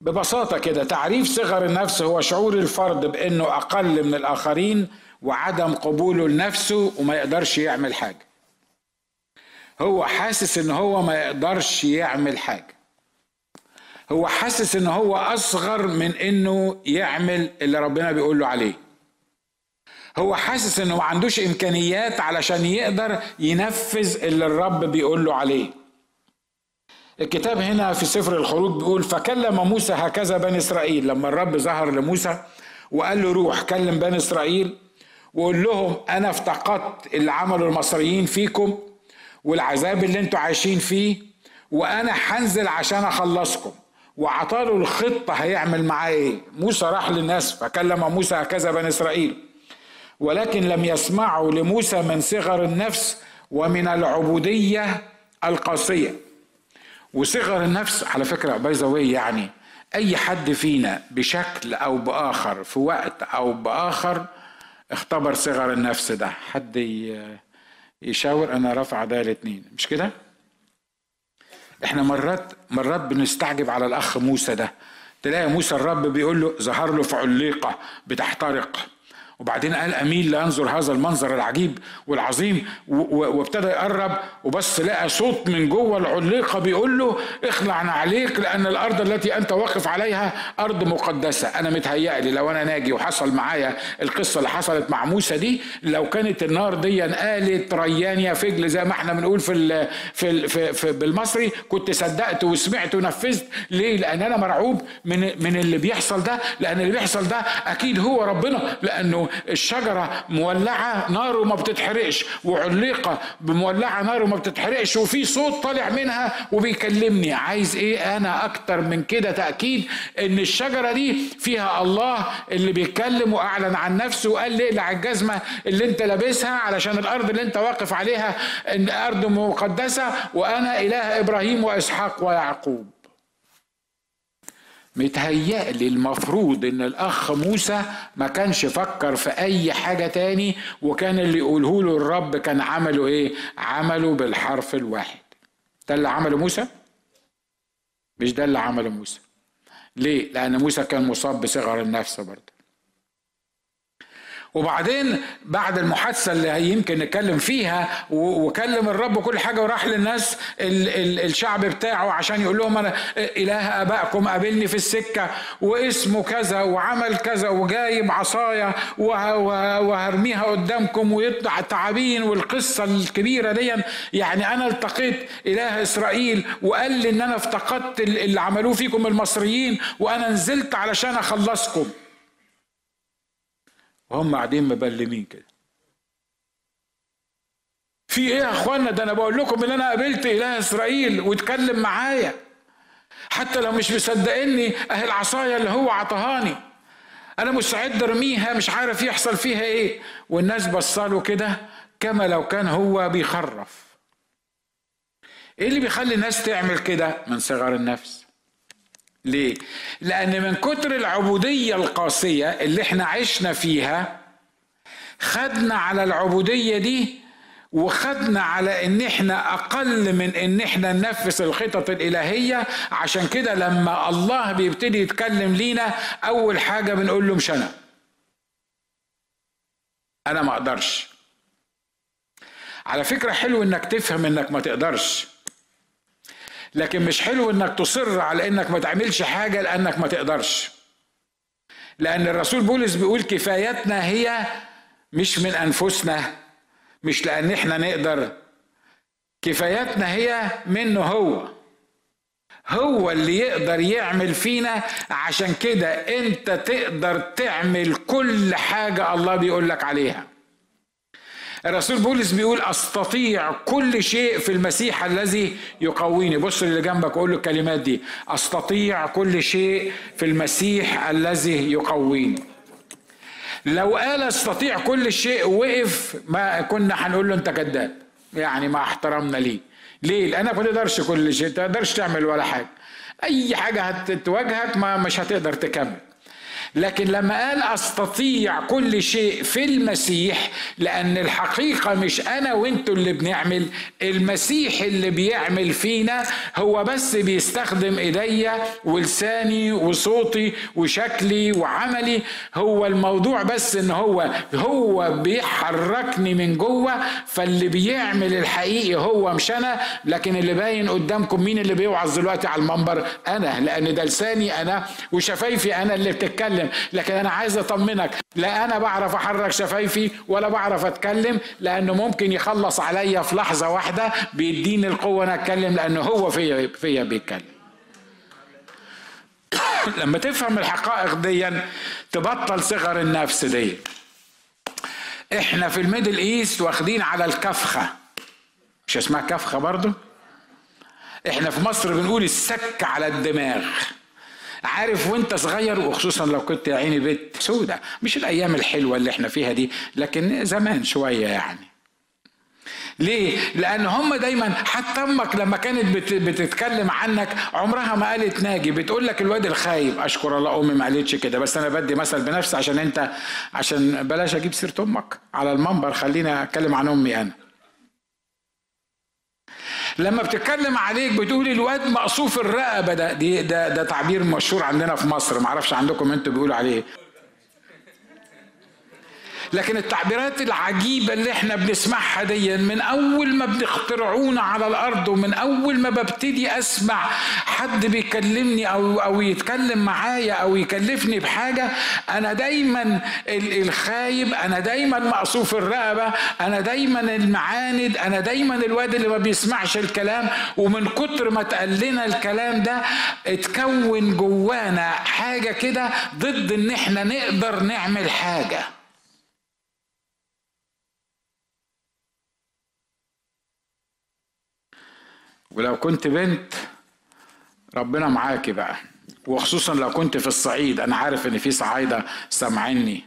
ببساطة كده تعريف صغر النفس هو شعور الفرد بإنه أقل من الآخرين وعدم قبوله لنفسه وما يقدرش يعمل حاجة. هو حاسس إن هو ما يقدرش يعمل حاجة. هو حاسس إن هو أصغر من إنه يعمل اللي ربنا بيقول له عليه. هو حاسس إنه ما عندوش إمكانيات علشان يقدر ينفذ اللي الرب بيقول له عليه. الكتاب هنا في سفر الخروج بيقول فكلم موسى هكذا بني إسرائيل. لما الرب ظهر لموسى وقال له روح كلم بني إسرائيل. وقول لهم أنا افتقدت اللي عمله المصريين فيكم والعذاب اللي أنتوا عايشين فيه وأنا هنزل عشان أخلصكم. وعطاله الخطة هيعمل معاه إيه؟ موسى راح للناس فكلم موسى هكذا بني إسرائيل. ولكن لم يسمعوا لموسى من صغر النفس ومن العبودية القاسية. وصغر النفس على فكرة باي يعني أي حد فينا بشكل أو بآخر في وقت أو بآخر اختبر صغر النفس ده. حد يشاور أنا رافع ده الاثنين مش كده؟ إحنا مرات مرات بنستعجب على الأخ موسى ده. تلاقي موسى الرب بيقول له ظهر له في عليقة بتحترق. وبعدين قال أميل لانظر هذا المنظر العجيب والعظيم وابتدى يقرب وبس لقى صوت من جوه العليقة بيقول له اخلع عليك لأن الأرض التي أنت واقف عليها أرض مقدسة. أنا متهيألي لو أنا ناجي وحصل معايا القصة اللي حصلت مع موسى دي لو كانت النار دي قالت ريان يا فجل زي ما إحنا بنقول في ال في, ال في, في بالمصري كنت صدقت وسمعت ونفذت. ليه؟ لأن أنا مرعوب من من اللي بيحصل ده. لأن اللي بيحصل ده أكيد هو ربنا لأنه الشجرة مولعة نار وما بتتحرقش وعليقة مولعة نار وما بتتحرقش وفي صوت طالع منها وبيكلمني. عايز إيه؟ أنا أكتر من كده تأكيد إن الشجرة دي فيها الله اللي بيتكلم وأعلن عن نفسه وقال لي اقلع الجزمة اللي أنت لابسها علشان الأرض اللي أنت واقف عليها إن أرض مقدسة وأنا إله إبراهيم وإسحاق ويعقوب. متهيألي المفروض إن الأخ موسى ما كانش فكر في أي حاجة تاني وكان اللي يقوله له الرب كان عمله إيه؟ عمله بالحرف الواحد. ده اللي عمله موسى؟ مش ده اللي عمله موسى. ليه؟ لأن موسى كان مصاب بصغر النفس برضه. وبعدين بعد المحادثة اللي يمكن نتكلم فيها وكلم الرب كل حاجة وراح للناس ال ال الشعب بتاعه عشان يقول لهم أنا إله آبائكم قابلني في السكة واسمه كذا وعمل كذا وجايب عصاية وهرميها قدامكم ويطلع التعابين والقصة الكبيرة دي. يعني أنا التقيت إله إسرائيل وقال لي إن أنا افتقدت اللي عملوه فيكم المصريين وأنا نزلت علشان أخلصكم. وهم قاعدين مبلمين كده. في إيه يا اخوانا؟ ده أنا بقول لكم ان أنا قابلت اله اسرائيل واتكلم معايا. حتى لو مش مصدقني اهي العصايه اللي هو عطهاني أنا مستعد ارميها مش عارف يحصل فيها إيه. والناس بصاله كده كما لو كان هو بيخرف. إيه اللي بيخلي الناس تعمل كده من صغر النفس؟ ليه؟ لأن من كتر العبودية القاسية اللي إحنا عشنا فيها خدنا على العبودية دي وخدنا على إن إحنا أقل من إن إحنا ننفذ الخطط الإلهية. عشان كده لما الله بيبتدي يتكلم لينا أول حاجة بنقول له مش أنا. أنا ما أقدرش. على فكرة حلو إنك تفهم إنك ما تقدرش. لكن مش حلو إنك تصر على إنك ما تعملش حاجة لأنك ما تقدرش. لأن الرسول بولس بيقول كفايتنا هي مش من أنفسنا مش لأن إحنا نقدر. كفايتنا هي منه هو. هو اللي يقدر يعمل فينا. عشان كده أنت تقدر تعمل كل حاجة الله بيقول لك عليها. الرسول بولس بيقول أستطيع كل شيء في المسيح الذي يقويني. بص اللي جنبك قول له الكلمات دي. أستطيع كل شيء في المسيح الذي يقويني. لو قال أستطيع كل شيء وقف ما كنا هنقول له أنت كذاب. يعني مع احترامنا ليه. ليه؟ لانك ما تقدرش كل شيء. ما تقدرش تعمل ولا حاجة. أي حاجة هتواجهك ما مش هتقدر تكمل. لكن لما قال أستطيع كل شيء في المسيح لأن الحقيقة مش أنا وأنتوا اللي بنعمل المسيح اللي بيعمل فينا هو بس بيستخدم ايديا ولساني وصوتي وشكلي وعملي. هو الموضوع بس إن هو هو بيحركني من جوه فاللي بيعمل الحقيقي هو مش أنا. لكن اللي باين قدامكم مين اللي بيوعظ دلوقتي على المنبر؟ أنا لأن ده لساني أنا وشفايفي أنا اللي بتتكلم. أتكلم لكن أنا عايز أطمنك. لا أنا بعرف أحرك شفايفي ولا بعرف أتكلم لأنه ممكن يخلص عليا في لحظة واحدة بيديني القوة أنا أتكلم لأنه هو فيا فيا بيتكلم. لما تفهم الحقائق دي تبطل صغر النفس دي. إحنا في ال Middle East واخدين على الكفخة. مش اسمها كفخة برضه إحنا في مصر بنقول السك على الدماغ. عارف وانت صغير وخصوصا لو كنت يا عيني بطة سودة. مش الأيام الحلوة اللي إحنا فيها دي لكن زمان شوية يعني. ليه؟ لأن هم دايما حتى أمك لما كانت بتتكلم عنك عمرها ما قالت ناجي. بتقول لك الواد الخايب أشكر الله أمي ما قالتش كده. بس أنا بدي مثل بنفسي عشان أنت عشان بلاش أجيب سيرة أمك على المنبر خليني أتكلم عن أمي أنا. لما بتتكلم عليك بتقول الواد مقصوف الرقبة. ده ده ده تعبير مشهور عندنا في مصر. معرفش عندكم أنتوا بيقولوا عليه. لكن التعبيرات العجيبة اللي إحنا بنسمعها دي من أول ما بنخترعونا على الأرض ومن أول ما ببتدي أسمع حد بيكلمني أو أو يتكلم معايا أو يكلفني بحاجة أنا دايما الخايب أنا دايما مقصوف الرقبة أنا دايما المعاند أنا دايما الواد اللي ما بيسمعش الكلام. ومن كتر ما اتقال لنا الكلام ده اتكون جوانا حاجة كده ضد إن إحنا نقدر نعمل حاجة. ولو كنت بنت ربنا معاكي بقى. وخصوصا لو كنت في الصعيد. أنا عارف إن في صعايدة سامعيني.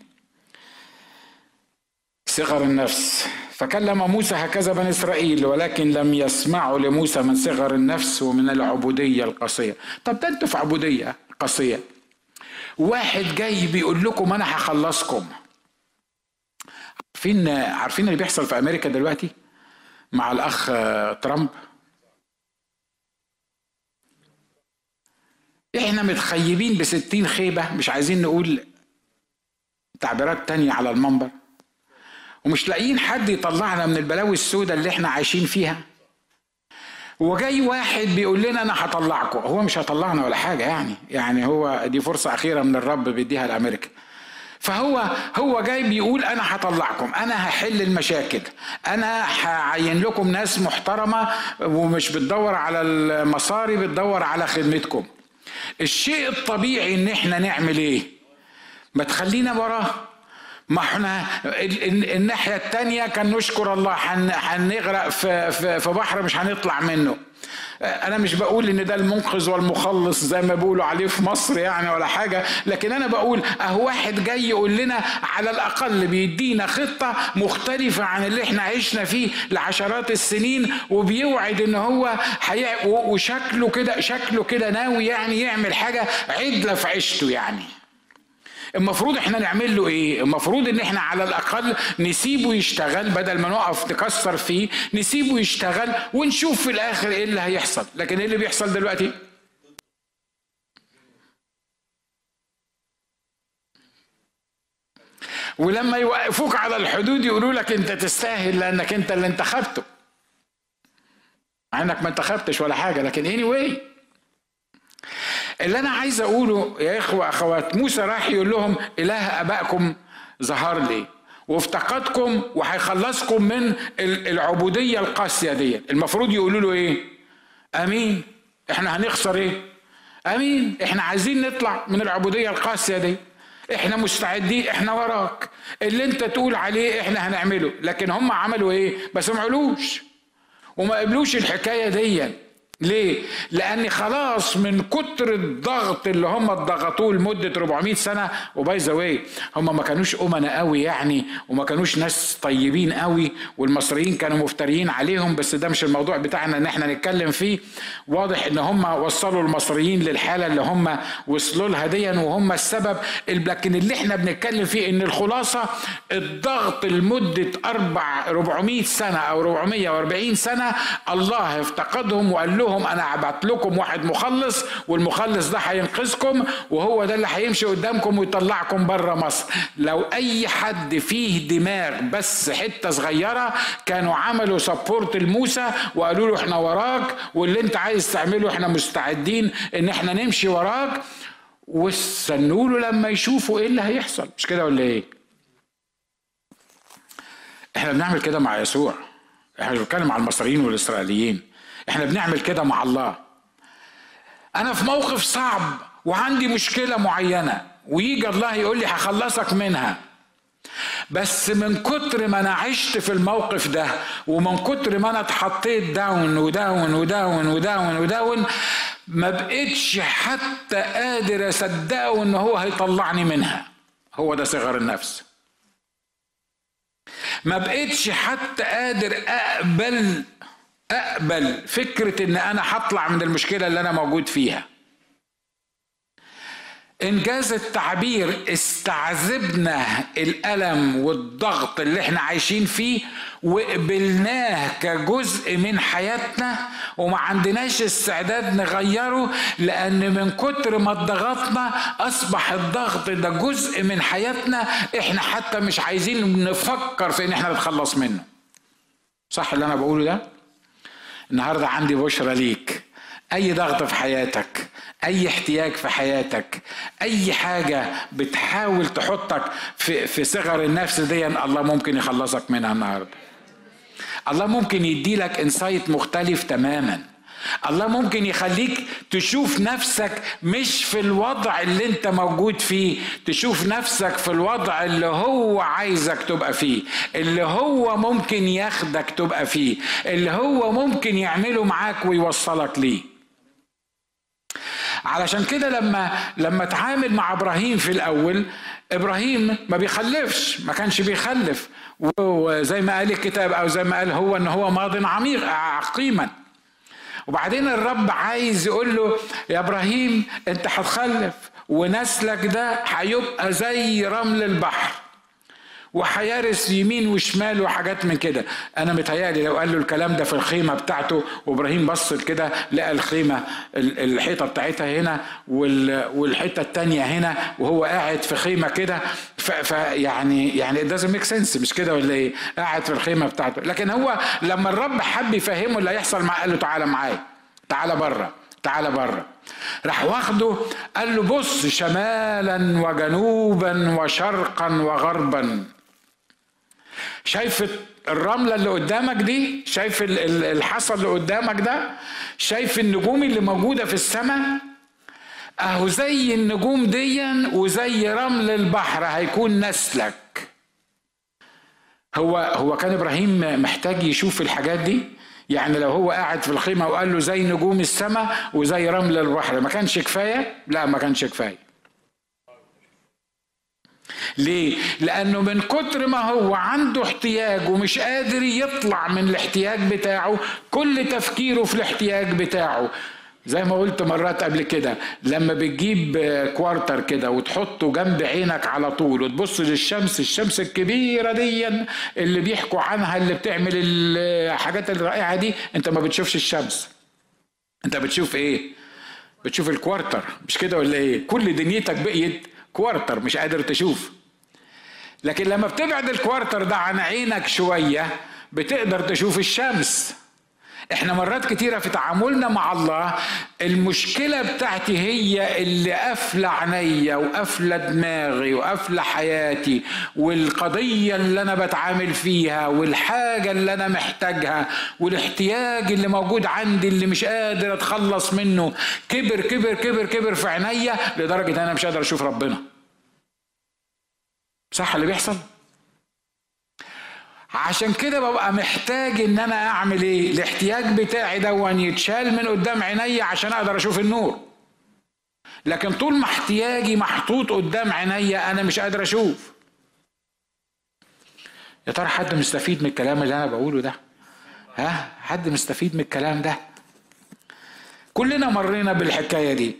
صغر النفس. فكلم موسى هكذا بني إسرائيل ولكن لم يسمعوا لموسى من صغر النفس ومن العبودية القاسية. طب ده أنتوا في عبودية قاسية. واحد جاي بيقول لكم أنا هخلصكم. عارفين عارفين اللي بيحصل في أمريكا دلوقتي مع الأخ ترامب؟ إحنا متخيبين بستين خيبة مش عايزين نقول تعبيرات تانية على المنبر. ومش لاقيين حد يطلعنا من البلاوي السوداء اللي إحنا عايشين فيها. وجاي واحد بيقول لنا أنا هطلعكم. هو مش هيطلعنا ولا حاجة يعني. يعني هو دي فرصة أخيرة من الرب بيديها لأمريكا. فهو هو جاي بيقول أنا هطلعكم. أنا هحل المشاكل. أنا هعين لكم ناس محترمة ومش بتدور على المصاري بتدور على خدمتكم. الشيء الطبيعي إن إحنا نعمل إيه؟ ما تخلينا وراه. ما إحنا الناحية التانية كان نشكر الله هنغرق في, في بحر مش هنطلع منه أنا مش بقول إن ده المنقذ والمخلص زي ما بيقولوا عليه في مصر يعني ولا حاجة لكن أنا بقول أهو واحد جاي يقول لنا على الأقل بيدينا خطة مختلفة عن اللي إحنا عشنا فيه لعشرات السنين وبيوعد إن هو. وشكله كده شكله كده ناوي يعني يعمل حاجة عدلة في عيشته يعني المفروض إحنا نعمل له إيه؟ المفروض ان إحنا على الأقل نسيبه يشتغل بدل ما نقف نكسر فيه نسيبه يشتغل ونشوف في الآخر إيه اللي هيحصل. لكن إيه اللي بيحصل دلوقتي؟ ولما يوقفوك على الحدود يقولوا لك أنت تستاهل لأنك أنت اللي انتخبته. مع إنك ما انتخبتش ولا حاجة لكن anyway اللي أنا عايز أقوله يا إخوة أخوات موسى راح يقول لهم إله آبائكم ظهر لي وافتقدكم وهيخلصكم من العبودية القاسية دي. المفروض يقولوا له إيه؟ أمين إحنا هنخسر إيه؟ أمين إحنا عايزين نطلع من العبودية القاسية دي إحنا مستعدين إحنا وراك اللي أنت تقول عليه إحنا هنعمله. لكن هم عملوا إيه؟ ما سمعلوش وما قبلوش الحكاية دي. ليه؟ لأن خلاص من كتر الضغط اللي هم ضغطوه لمدة 400 سنة وباي ذا واي هم ما كانوش أمنا قوي يعني وما كانوش ناس طيبين قوي والمصريين كانوا مفتريين عليهم بس ده مش الموضوع بتاعنا إن إحنا نتكلم فيه واضح إن هم وصلوا المصريين للحالة اللي هم وصلوا لها ديا وهم السبب لكن اللي إحنا بنتكلم فيه إن الخلاصة الضغط لمدة أربع 400 سنة أو 440 سنة الله افتقدهم وقال لهم لهم أنا هبعت لكم واحد مخلص والمخلص ده هينقذكم وهو ده اللي هيمشي قدامكم ويطلعكم بره مصر. لو أي حد فيه دماغ بس حتة صغيرة كانوا عملوا سبورت لموسى وقالوا له إحنا وراك واللي أنت عايز تعمله إحنا مستعدين إن إحنا نمشي وراك. واستنوا له لما يشوفوا إيه اللي هيحصل. مش كده ولا إيه؟ إحنا بنعمل كده مع يسوع. إحنا بنتكلم على المصريين والإسرائيليين. إحنا بنعمل كده مع الله. أنا في موقف صعب وعندي مشكلة معينة ويجي الله يقول لي هخلصك منها. بس من كتر ما أنا عشت في الموقف ده ومن كتر ما أنا اتحطيت داون وداون وداون وداون وداون ما بقتش حتى قادر أصدقه إن هو هيطلعني منها. هو ده صغر النفس. ما بقتش حتى قادر أقبل أقبل فكرة إن أنا هطلع من المشكلة اللي أنا موجود فيها. إنجاز التعبير استعذبنا الألم والضغط اللي إحنا عايشين فيه وقبلناه كجزء من حياتنا وما عندناش استعداد نغيره لأن من كتر ما اتضغطنا أصبح الضغط ده جزء من حياتنا إحنا حتى مش عايزين نفكر في إن إحنا نتخلص منه. صح اللي أنا بقوله ده؟ النهارده عندي بشرى ليك. أي ضغط في حياتك أي احتياج في حياتك أي حاجة بتحاول تحطك في في صغر النفس دي الله ممكن يخلصك منها النهارده. الله ممكن يدي لك انسايت مختلف تماما. الله ممكن يخليك تشوف نفسك مش في الوضع اللي انت موجود فيه تشوف نفسك في الوضع اللي هو عايزك تبقى فيه اللي هو ممكن ياخدك تبقى فيه اللي هو ممكن يعمله معاك ويوصلك ليه. علشان كده لما لما اتعامل مع إبراهيم في الأول إبراهيم ما بيخلفش ما كانش بيخلف وزي ما قال الكتاب أو زي ما قال هو إن هو ماض عميق عقيما. وبعدين الرب عايز يقول له يا إبراهيم أنت هتخلف ونسلك ده هيبقى زي رمل البحر. وهيرث يمين وشمال وحاجات من كده. أنا متهيألي لو قال له الكلام ده في الخيمة بتاعته وإبراهيم بص كده لقى الخيمة الحيطة بتاعتها هنا والحتة التانية هنا وهو قاعد في خيمة كده فيعني يعني it make sense. مش كده ولا إيه؟ قاعد في الخيمة بتاعته. لكن هو لما الرب حب يفهمه اللي هيحصل معاه قال له تعالى معايا تعالى بره تعالى بره. راح واخده قال له بص شمالا وجنوبا وشرقا وغربا. شايف الرملة اللي قدامك دي؟ شايف الحصى اللي قدامك ده؟ شايف النجوم اللي موجودة في السماء؟ أهو زي النجوم دي وزي رمل البحر هيكون نسلك. هو هو كان إبراهيم محتاج يشوف الحاجات دي؟ يعني لو هو قاعد في الخيمة وقال له زي نجوم السماء وزي رمل البحر ما كانش كفاية؟ لا ما كانش كفاية. ليه؟ لأنه من كتر ما هو عنده احتياج ومش قادر يطلع من الاحتياج بتاعه كل تفكيره في الاحتياج بتاعه. زي ما قلت مرات قبل كده لما بتجيب quarter كده وتحطه جنب عينك على طول وتبص للشمس الشمس الكبيرة دي اللي بيحكوا عنها اللي بتعمل الحاجات الرائعة دي انت ما بتشوفش الشمس. انت بتشوف إيه؟ بتشوف ال quarter مش كده ولا إيه؟ كل دنيتك بقيت quarter مش قادر تشوف. لكن لما بتبعد ال quarter ده عن عينك شوية بتقدر تشوف الشمس. إحنا مرات كتيرة في تعاملنا مع الله المشكلة بتاعتي هي اللي قافلة عينيا وقافلة دماغي وقافلة حياتي والقضية اللي أنا بتعامل فيها والحاجة اللي أنا محتاجها والاحتياج اللي موجود عندي اللي مش قادر أتخلص منه كبر كبر كبر كبر في عينيا لدرجة أن أنا مش قادر أشوف ربنا صح اللي بيحصل؟ عشان كده ببقى محتاج إن أنا أعمل إيه؟ الاحتياج بتاعي دون يتشال من قدام عينيا عشان أقدر أشوف النور. لكن طول ما احتياجي محطوط قدام عينيا أنا مش قادر أشوف. يا ترى حد مستفيد من الكلام اللي أنا بقوله ده؟ ها؟ حد مستفيد من الكلام ده؟ كلنا مرينا بالحكاية دي.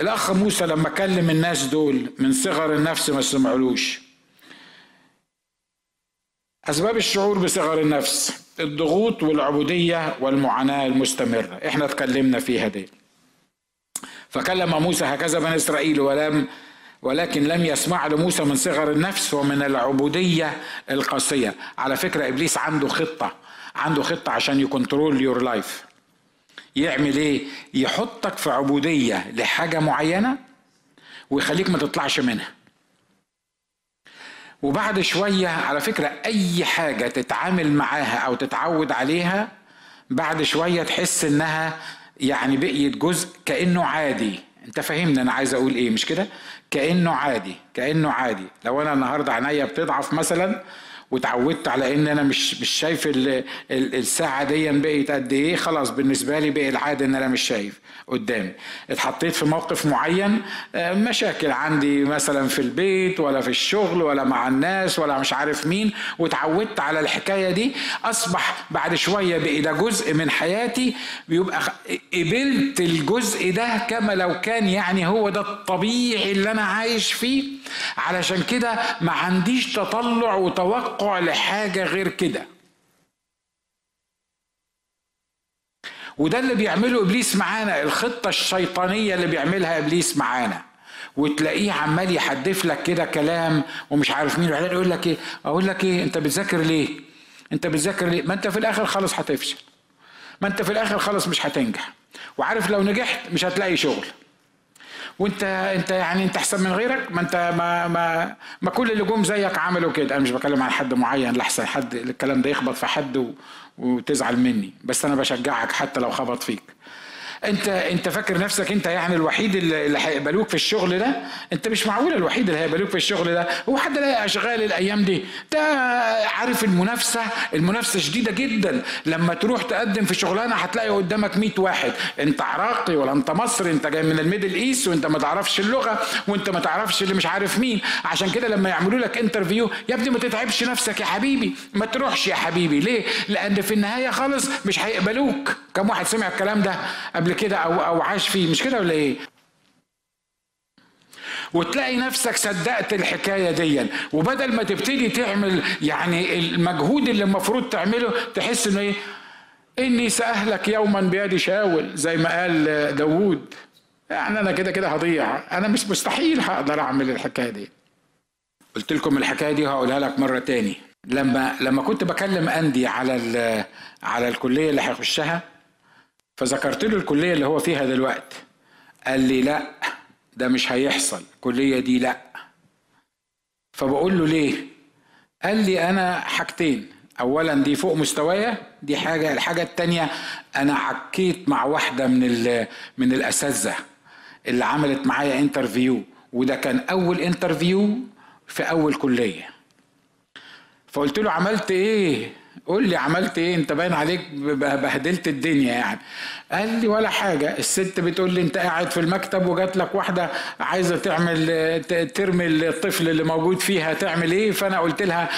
الأخ موسى لما كلم الناس دول من صغر النفس ما سمعلوش أسباب الشعور بصغر النفس الضغوط والعبودية والمعاناة المستمرة. إحنا اتكلمنا فيها دي فكلم موسى هكذا بني إسرائيل ولم ولكن لم يسمع لموسى من صغر النفس ومن العبودية القاسية. على فكرة إبليس عنده خطة عنده خطة عشان ي control your life يعمل إيه؟ يحطك في عبودية لحاجة معينة ويخليك ما تطلعش منها. وبعد شوية على فكرة أي حاجة تتعامل معاها أو تتعود عليها بعد شوية تحس إنها يعني بقيت جزء كأنه عادي. أنت فاهمني أنا عايز أقول إيه مش كده؟ كأنه عادي كأنه عادي. لو أنا النهارده عينيا بتضعف مثلا وتعودت على إن أنا مش مش شايف الساعة دي بقيت قد إيه خلاص بالنسبة لي بقي العادة إن أنا مش شايف قدامي. اتحطيت في موقف معين آه، مشاكل عندي مثلا في البيت ولا في الشغل ولا مع الناس ولا مش عارف مين وتعودت على الحكاية دي أصبح بعد شوية بقي ده جزء من حياتي بيبقى قبلت الجزء ده كما لو كان يعني هو ده الطبيعي اللي أنا عايش فيه. علشان كده ما عنديش تطلع وتوقع لحاجه غير كده. وده اللي بيعمله إبليس معانا الخطة الشيطانية اللي بيعملها إبليس معانا. وتلاقيه عمال يحدف لك كده كلام ومش عارف مين وبعدين يقول لك إيه؟ أقول لك إيه؟ أنت بتذاكر ليه؟ أنت بتذاكر ليه؟ ما أنت في الآخر خالص هتفشل. ما أنت في الآخر خالص مش هتنجح. وعارف لو نجحت مش هتلاقي شغل. وانت انت يعني انت احسن من غيرك؟ ما انت ما ما ما كل اللي جم زيك عملوا كده. أنا مش بكلم عن حد معين لحسن حد الكلام ده يخبط في حد وتزعل مني. بس أنا بشجعك حتى لو خبط فيك. انت انت فاكر نفسك انت يعني الوحيد اللي هيقبلوك في الشغل ده؟ انت مش معقول الوحيد اللي هيقبلوك في الشغل ده؟ هو حد لاقي أشغال الأيام دي؟ ده عارف المنافسة المنافسة شديدة جدا. لما تروح تقدم في شغلانة هتلاقي قدامك 100 واحد. انت عراقي ولا انت مصري؟ انت جاي من ال Middle East وانت ما تعرفش اللغة وانت ما تعرفش اللي مش عارف مين. عشان كده لما يعملوا لك interview يا ابني ما تتعبش نفسك يا حبيبي. ما تروحش يا حبيبي. ليه؟ لأن في النهاية خالص مش هيقبلوك. كم واحد سمع الكلام ده قبل كده أو أو عاش فيه مش كده ولا إيه؟ وتلاقي نفسك صدقت الحكاية دي. وبدل ما تبتدي تعمل يعني المجهود اللي المفروض تعمله تحس إنه إيه؟ إني سأهلك يوما بيد شاول زي ما قال داوود. يعني أنا كده كده هضيع. أنا مش مستحيل هقدر أعمل الحكاية دي. قلت لكم الحكاية دي هقولها لك مرة تاني. لما لما كنت بكلم أندي على على الكلية اللي هيخشها فذكرت له الكلية اللي هو فيها دلوقتي قال لي لا ده مش هيحصل. الكلية دي لا. فبقول له ليه؟ قال لي أنا حاجتين. اولا دي فوق مستوايا دي حاجة الحاجة التانية أنا عكيت مع واحدة من من الأساتذة اللي عملت معايا interview وده كان أول interview في أول كلية. فقلت له عملت إيه؟ قول لي عملت إيه؟ أنت باين عليك بهدلت الدنيا يعني. قال لي ولا حاجة. الست بتقول لي أنت قاعد في المكتب وجات لك واحدة عايزة تعمل ترمي الطفل اللي موجود فيها تعمل إيه؟ فأنا قلت لها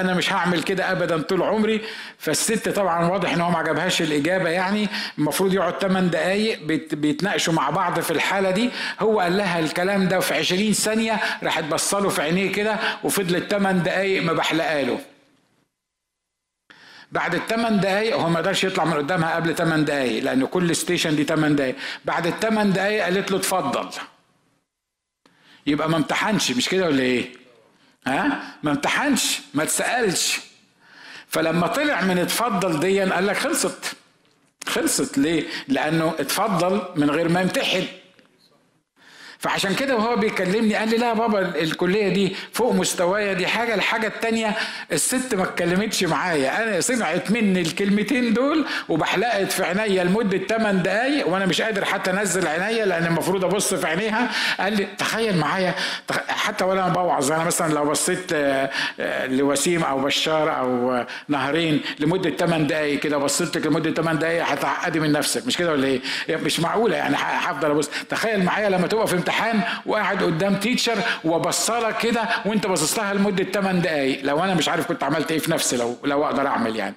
أنا مش هعمل كده ابدا طول عمري. فالست طبعا واضح إن هو ما عجبهاش الإجابة يعني. المفروض يقعد 8 دقائق بيتناقشوا مع بعض في الحالة دي. هو قال لها الكلام ده في 20 ثانية. راحت بصله في عينيه كده وفضلت 8 دقائق ما بحلقاله. بعد الثمان دقايق هو ما قدرش يطلع من قدامها قبل ثمان دقايق لأن كل ستيشن دي ثمان دقايق. بعد الثمان دقايق قالت له اتفضل. يبقى ما امتحنش مش كده ولا إيه؟ ها؟ ما امتحنش ما تسالش فلما طلع من اتفضل دي قال لك خلصت. خلصت. ليه؟ لأنه اتفضل من غير ما يمتحن. فعشان كده وهو بيكلمني قال لي لا بابا الكلية دي فوق مستوايا دي حاجة. الحاجة التانية الست ما اتكلمتش معايا. أنا سمعت مني الكلمتين دول وبحلقت في عينيا لمدة 8 دقايق وأنا مش قادر حتى أنزل عينيا لأن المفروض أبص في عينيها. قال لي تخيل معايا حتى ولا أنا بوعظ. أنا مثلا لو بصيت لوسيم أو بشار أو نهرين لمدة 8 دقايق كده بصيت لك لمدة 8 دقايق هتعقدي من نفسك. مش كده ولا إيه؟ مش معقولة يعني هفضل أبص. تخيل معايا لما تبقى في امتحان وقاعد قدام تيتشر وبصلك كده وانت باصص لها لمدة 8 دقائق لو أنا مش عارف كنت عملت إيه في نفسي لو لو أقدر أعمل يعني.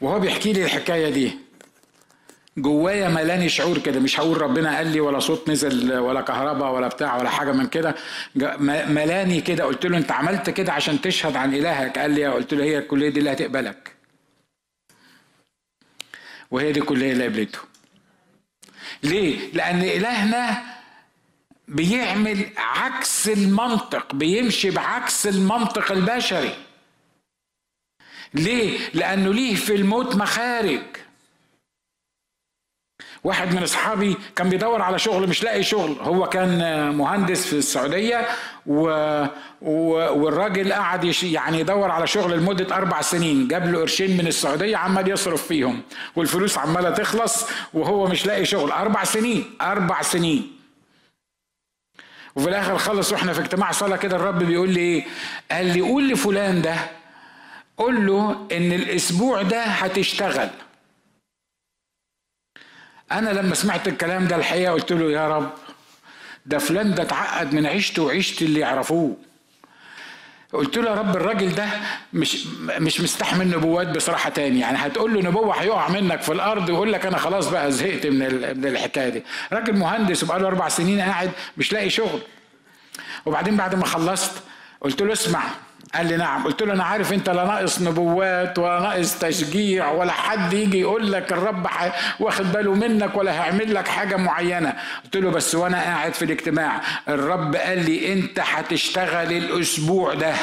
وهو بيحكي لي الحكاية دي. جوايا ملاني شعور كده مش هقول ربنا قال لي ولا صوت نزل ولا كهرباء ولا بتاع ولا حاجة من كده. ملاني كده. قلت له أنت عملت كده عشان تشهد عن إلهك؟ قال لي قلت له هي الكلية دي اللي هتقبلك. وهي دي الكلية اللي قبلته. ليه؟ لأن إلهنا بيعمل عكس المنطق بيمشي بعكس المنطق البشري. ليه؟ لأنه ليه في الموت مخارج. واحد من اصحابي كان بيدور على شغل مش لاقي شغل. هو كان مهندس في السعودية و... و... والراجل قعد يش... يعني يدور على شغل لمدة أربع سنين. جاب له قرشين من السعودية عمال يصرف فيهم والفلوس عمالة تخلص وهو مش لاقي شغل. أربع سنين أربع سنين. وفي الآخر خلص وإحنا في اجتماع صلاة كده الرب بيقول لي إيه؟ قال لي قول لفلان ده قول له إن الأسبوع ده هتشتغل. أنا لما سمعت الكلام ده الحقيقة قلت له يا رب ده فلان ده اتعقد من عيشته وعيشة اللي يعرفوه. قلت له يا رب الراجل ده مش مش مستحمل نبوات بصراحة تاني. يعني هتقول له نبوة هيقع منك في الأرض ويقول لك أنا خلاص بقى زهقت من من الحكاية دي. راجل مهندس وبقى له أربع سنين قاعد مش لاقي شغل. وبعدين بعد ما خلصت قلت له اسمع قال لي نعم. قلت له أنا عارف أنت لا ناقص نبوات ولا ناقص تشجيع ولا حد يجي يقول لك الرب واخد باله منك ولا هيعمل لك حاجة معينة. قلت له بس وأنا قاعد في الاجتماع. الرب قال لي أنت هتشتغل الأسبوع ده.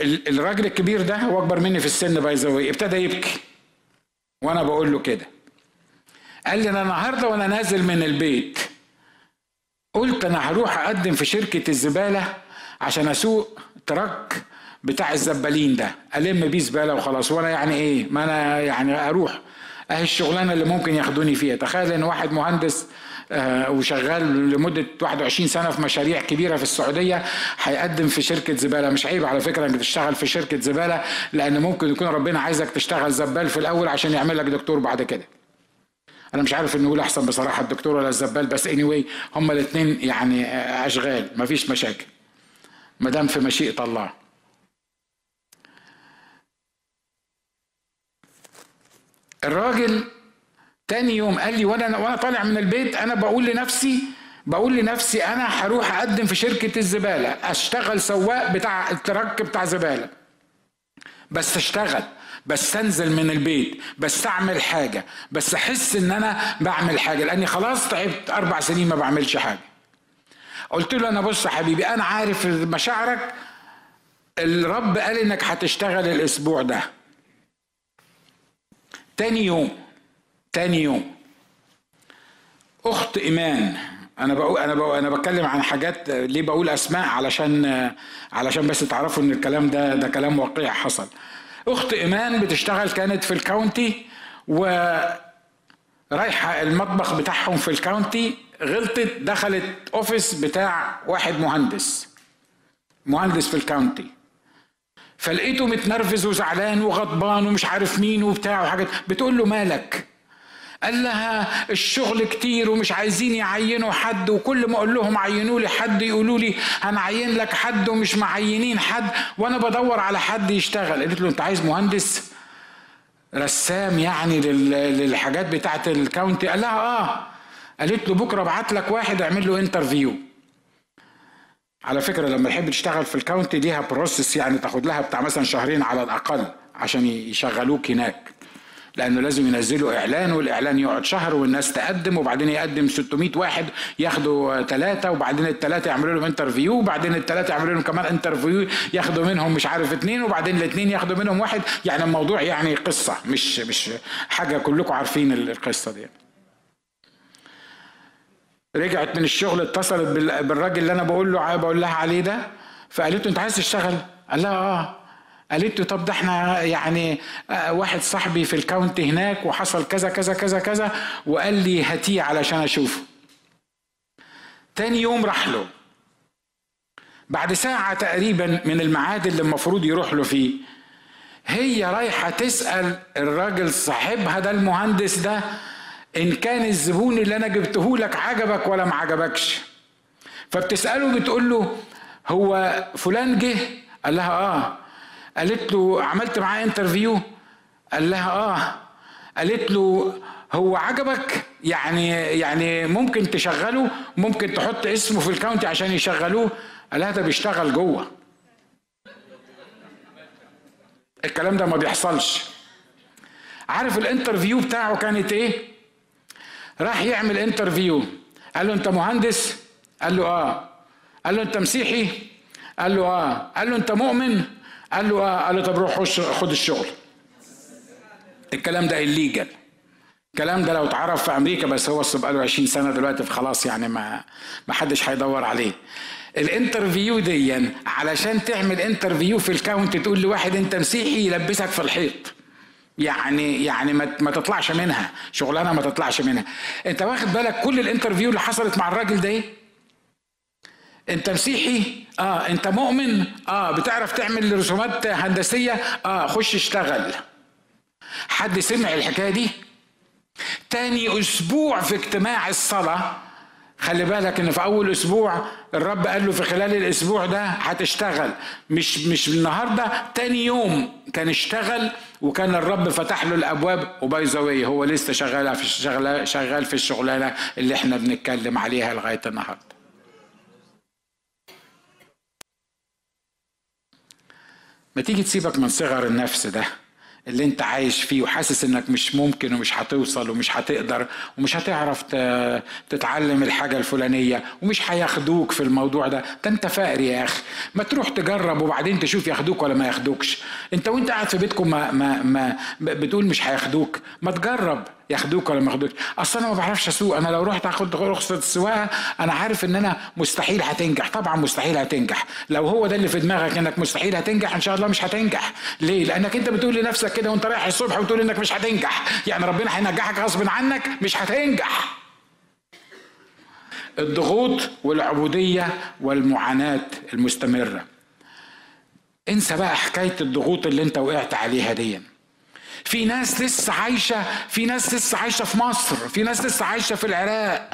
الراجل الكبير ده هو أكبر مني في السن باي ابتدى يبكي. وأنا بقول له كده. قال لي أنا النهارده وأنا نازل من البيت قلت أنا هروح أقدم في شركة الزبالة عشان أسوق تراك بتاع الزبالين ده ألم بيه زبالة وخلاص وأنا يعني إيه ما أنا يعني أروح. أهي الشغلانة اللي ممكن ياخدوني فيها. تخيل إن واحد مهندس آه وشغال لمدة 21 سنة في مشاريع كبيرة في السعودية هيقدم في شركة زبالة. مش عيب على فكرة إنك تشتغل في شركة زبالة لأن ممكن يكون ربنا عايزك تشتغل زبال في الأول عشان يعمل لك دكتور بعد كده. أنا مش عارف ان نقول احسن بصراحة الدكتور ولا الزبال بس اني anyway هما الاثنين يعني أشغال مفيش مشاكل. ما دام في مشيئة الله. الراجل تاني يوم قال لي وأنا وأنا طالع من البيت أنا بقول لنفسي بقول لنفسي أنا هروح أقدم في شركة الزبالة أشتغل سواق بتاع الترك بتاع زبالة. بس اشتغل. بس انزل من البيت بس اعمل حاجة بس أحس إن أنا بعمل حاجة لأني خلاص تعبت أربع سنين ما بعملش حاجة. قلت له أنا بص يا حبيبي أنا عارف مشاعرك الرب قال إنك هتشتغل الأسبوع ده. تاني يوم تاني يوم. أخت إيمان أنا بقول أنا بقول أنا بتكلم عن حاجات ليه بقول أسماء؟ علشان علشان بس تعرفوا إن الكلام ده ده كلام واقعي حصل. أخت إيمان بتشتغل كانت في ال county و رايحه المطبخ بتاعهم في ال county غلطت دخلت office بتاع واحد مهندس مهندس في ال county. فلقيته متنرفز وزعلان وغضبان ومش عارف مين وبتاع وحاجات. بتقول له مالك؟ قال لها الشغل كتير ومش عايزين يعينوا حد وكل ما أقول لهم عينوا لي حد يقولوا لي هنعين لك حد ومش معينين حد وأنا بدور على حد يشتغل. قالت له أنت عايز مهندس رسام يعني للحاجات بتاعت ال county؟ قال لها آه. قالت له بكرة أبعت لك واحد أعمل له interview على فكرة لما تحب تشتغل في ال county ليها process يعني تاخد لها بتاع مثلا شهرين على الأقل عشان يشغلوك هناك. لأنه لازم ينزلوا إعلان والإعلان يقعد شهر والناس تقدم وبعدين يقدم 600 واحد ياخدوا ثلاثة وبعدين الثلاثه يعملوا لهم interview وبعدين الثلاثه يعملوا لهم كمان interview ياخدوا منهم مش عارف اثنين وبعدين الاثنين ياخدوا منهم واحد. يعني الموضوع يعني قصة مش مش حاجة كلكم عارفين القصة دي. رجعت من الشغل اتصلت بالراجل اللي أنا بقول له بقول لها عليه ده فقالت له أنت عايز تشتغل؟ قال لها آه. قالت له طب ده إحنا يعني آه، واحد صاحبي في الكاونتي هناك وحصل كذا كذا كذا كذا وقال لي هاتيه علشان أشوفه. تاني يوم راح له. بعد ساعة تقريبا من الميعاد اللي المفروض يروح له فيه هي رايحة تسأل الراجل صاحبها ده المهندس ده إن كان الزبون اللي أنا جبته لك عجبك ولا ما عجبكش؟ فبتسأله بتقول له هو فلان جه؟ قال لها آه. قالت له عملت معاه interview قال لها آه. قالت له هو عجبك؟ يعني يعني ممكن تشغله؟ ممكن تحط اسمه في ال county عشان يشغلوه؟ قال لها ده بيشتغل جوه. الكلام ده ما بيحصلش. عارف ال interview بتاعه كانت إيه؟ راح يعمل interview قال له أنت مهندس؟ قال له آه. قال له أنت مسيحي؟ قال له آه. قال له أنت مؤمن؟ قال له آه قال له طب روح خد الشغل. الكلام ده illegal الكلام ده لو اتعرف في أمريكا بس هو بقى له 20 سنة دلوقتي فخلاص يعني ما ما حدش هيدور عليه. ال interview دي علشان تعمل interview في ال county تقول لواحد أنت مسيحي يلبسك في الحيط. يعني يعني ما, ما تطلعش منها. شغلانة ما تطلعش منها. أنت واخد بالك كل الانترفيو اللي حصلت مع الراجل ده إيه؟ انت مسيحي؟ آه. انت مؤمن؟ آه. بتعرف تعمل رسومات هندسية؟ آه. خش اشتغل. حد سمع الحكاية دي؟ تاني أسبوع في اجتماع الصلاة. خلي بالك إن في أول أسبوع الرب قال له في خلال الأسبوع ده هتشتغل. مش مش النهارده تاني يوم كان اشتغل وكان الرب فتح له الأبواب. وباي هو لسه شغال في شغال في الشغلانة اللي إحنا بنتكلم عليها لغاية النهارده. ما تيجي تسيبك من صغر النفس ده اللي انت عايش فيه وحاسس انك مش ممكن ومش هتوصل ومش هتقدر ومش هتعرف تتعلم الحاجة الفلانية ومش هياخدوك في الموضوع ده. ده انت فقر يا أخي. ما تروح تجرب وبعدين تشوف ياخدوك ولا ما ياخدوكش. انت وانت قاعد في بيتكم ما, ما, ما بتقول مش هياخدوك. ما تجرب. ياخدوك ولا ما ياخدوك أصل أنا ما بعرفش أسوق. أنا لو رحت اخد رخصه السواقة أنا عارف إن أنا مستحيل هتنجح. طبعا مستحيل هتنجح. لو هو ده اللي في دماغك إنك مستحيل هتنجح إن شاء الله مش هتنجح. ليه؟ لأنك أنت بتقول لنفسك كده وأنت رايح الصبح وتقول إنك مش هتنجح. يعني ربنا هينجحك غصب عنك مش هتنجح. الضغوط والعبودية والمعاناة المستمرة. انسى بقى حكاية الضغوط اللي أنت وقعت عليها دي في ناس لسه عايشة في ناس لسه عايشة في مصر في ناس لسه عايشة في العراق.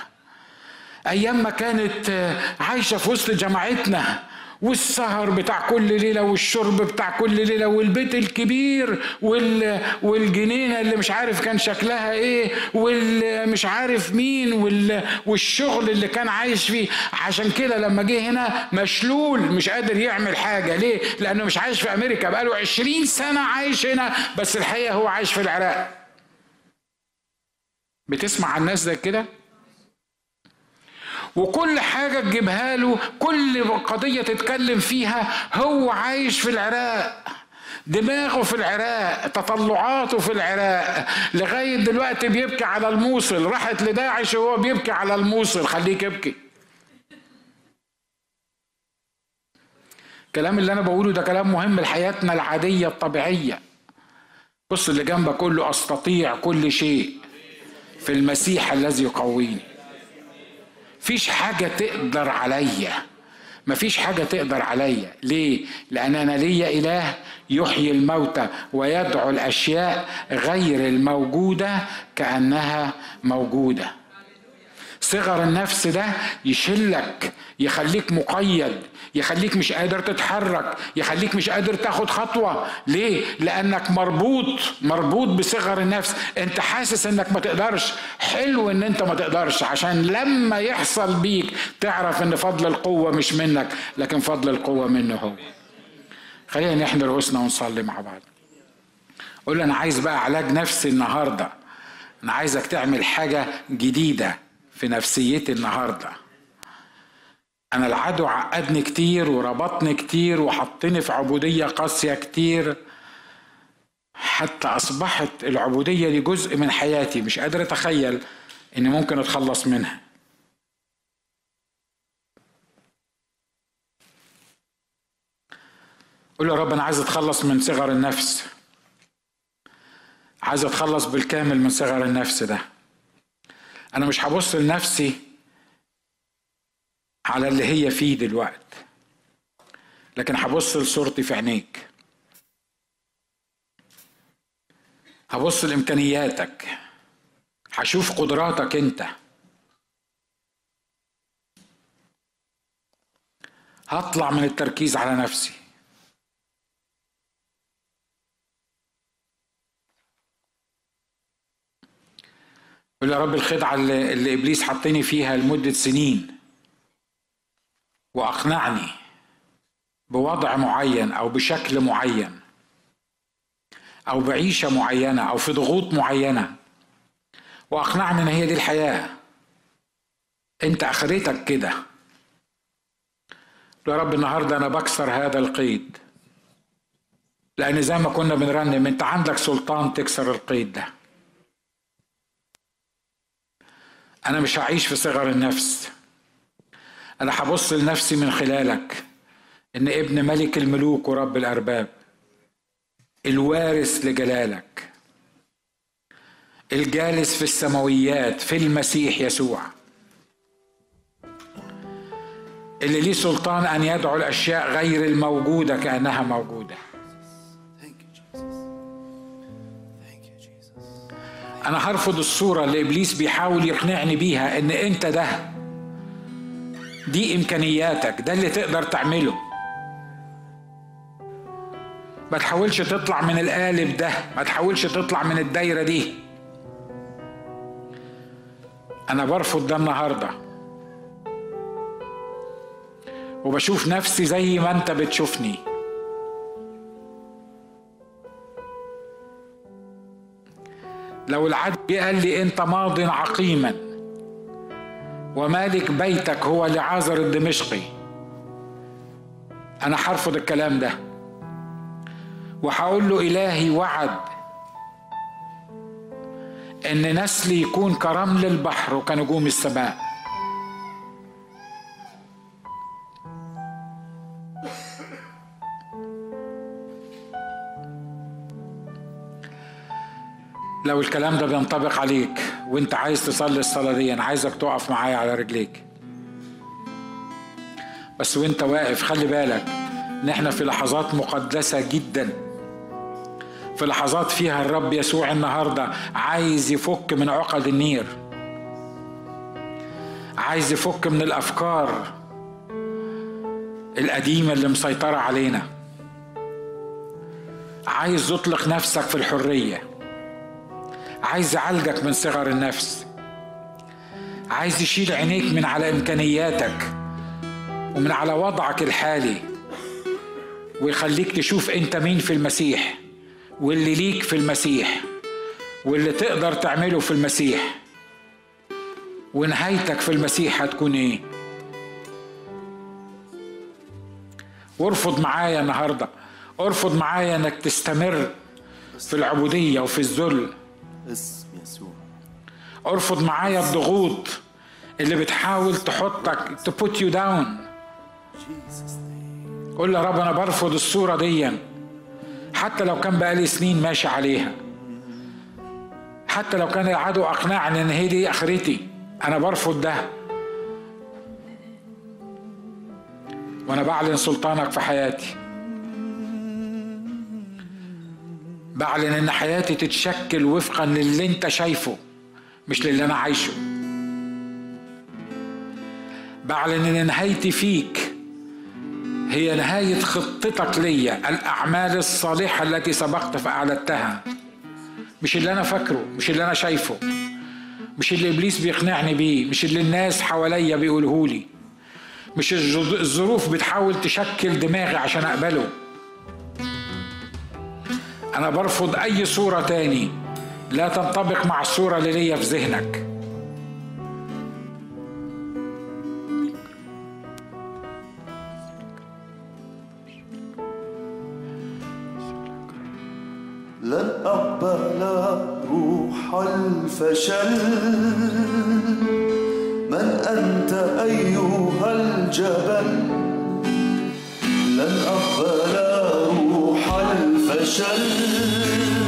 أيام ما كانت عايشة في وسط جماعتنا والسهر بتاع كل ليلة والشرب بتاع كل ليلة والبيت الكبير وال والجنينة اللي مش عارف كان شكلها إيه والمش عارف مين وال والشغل اللي كان عايش فيه عشان كده لما جه هنا مشلول مش قادر يعمل حاجة ليه؟ لأنه مش عايش في أمريكا بقاله عشرين سنة عايش هنا بس الحقيقة هو عايش في العراق بتسمع عن ناس زي كده؟ وكل حاجة تجيبها له كل قضية تتكلم فيها هو عايش في العراق. دماغه في العراق تطلعاته في العراق. لغاية دلوقتي بيبكي على الموصل. راحت لداعش وهو بيبكي على الموصل. خليك ابكي الكلام اللي أنا بقوله ده كلام مهم لحياتنا العادية الطبيعية. بص اللي جنبك كله أستطيع كل شيء في المسيح الذي يقويني. فيش حاجة تقدر عليا. مفيش حاجة تقدر عليا. ليه؟ لأن أنا ليا إله يحيي الموتى ويدعو الأشياء غير الموجودة كأنها موجودة. صغر النفس ده يشلك يخليك مقيد يخليك مش قادر تتحرك يخليك مش قادر تاخد خطوة. ليه؟ لأنك مربوط مربوط بصغر النفس. أنت حاسس أنك ما تقدرش. حلو أن أنت ما تقدرش عشان لما يحصل بيك تعرف أن فضل القوة مش منك لكن فضل القوة منه هو. خلينا نحن رؤوسنا ونصلي مع بعض. قول أنا عايز بقى علاج نفسي النهاردة. أنا عايزك تعمل حاجة جديدة في نفسيتي النهارده. أنا العدو عقدني كتير وربطني كتير وحطني في عبودية قاسية كتير. حتى أصبحت العبودية دي جزء من حياتي. مش قادر أتخيل إني ممكن أتخلص منها. قول يا رب أنا عايز أتخلص من صغر النفس. عايز أتخلص بالكامل من صغر النفس ده. أنا مش هبص لنفسي على اللي هي فيه دلوقت. لكن هبص لصورتي في عينيك. هبص لإمكانياتك. هشوف قدراتك انت. هطلع من التركيز على نفسي. يقول يا رب الخدعة اللي, اللي إبليس حطني فيها لمدة سنين. وأقنعني بوضع معين أو بشكل معين أو بعيشة معينة أو في ضغوط معينة. وأقنعني إن هي دي الحياة. أنت آخرتك كده. يا رب النهاردة أنا بكسر هذا القيد. لأن زي ما كنا بنرنم أنت عندك سلطان تكسر القيد ده. أنا مش هعيش في صغر النفس. أنا هبص لنفسي من خلالك إن ابن ملك الملوك ورب الأرباب الوارث لجلالك الجالس في السماويات في المسيح يسوع اللي ليه سلطان أن يدعو الأشياء غير الموجودة كأنها موجودة. أنا هرفض الصورة اللي إبليس بيحاول يقنعني بيها إن أنت ده. دي إمكانياتك ده اللي تقدر تعمله. ما تحاولش تطلع من القالب ده ما تحاولش تطلع من الدايرة دي. أنا برفض ده النهارده. وبشوف نفسي زي ما أنت بتشوفني. لو العدل قال لي أنت ماض عقيما. ومالك بيتك هو لعازر الدمشقي. أنا هرفض الكلام ده. وهقول له إلهي وعد إن نسلي يكون كرمل البحر وكنجوم السماء. لو الكلام ده بينطبق عليك وانت عايز تصلي الصلاة دي أنا عايزك تقف معايا على رجليك. بس وانت واقف خلي بالك إن إحنا في لحظات مقدسة جدا. في لحظات فيها الرب يسوع النهاردة عايز يفك من عقد النير. عايز يفك من الأفكار القديمة اللي مسيطرة علينا. عايز يطلق نفسك في الحرية. عايز يعالجك من صغر النفس. عايز يشيل عينيك من على إمكانياتك ومن على وضعك الحالي ويخليك تشوف أنت مين في المسيح واللي ليك في المسيح واللي تقدر تعمله في المسيح. ونهايتك في المسيح هتكون إيه؟ وارفض معايا النهارده. ارفض معايا إنك تستمر في العبودية وفي الذل. اسم يسوع. ارفض معايا الضغوط اللي بتحاول تحطك to put you down قول يا رب أنا برفض الصورة دي. حتى لو كان بقالي سنين ماشي عليها. حتى لو كان العدو أقنعني إن هي دي آخرتي أنا برفض ده. وأنا بعلن سلطانك في حياتي. بعلن إن حياتي تتشكل وفقا للي أنت شايفه مش للي أنا عايشه. بعلن إن نهايتي فيك هي نهاية خطتك ليا الأعمال الصالحة التي سبقت فأعلتها مش اللي أنا فاكره مش اللي أنا شايفه. مش اللي إبليس بيقنعني بيه مش اللي الناس حواليا بيقولهولي مش الظروف بتحاول تشكل دماغي عشان أقبله. أنا برفض أي صورة تاني. لا تنطبق مع الصورة اللي ليا في ذهنك. لن أقبل روح الفشل. من أنت أيها الجبل؟ لن أقبل الفشل.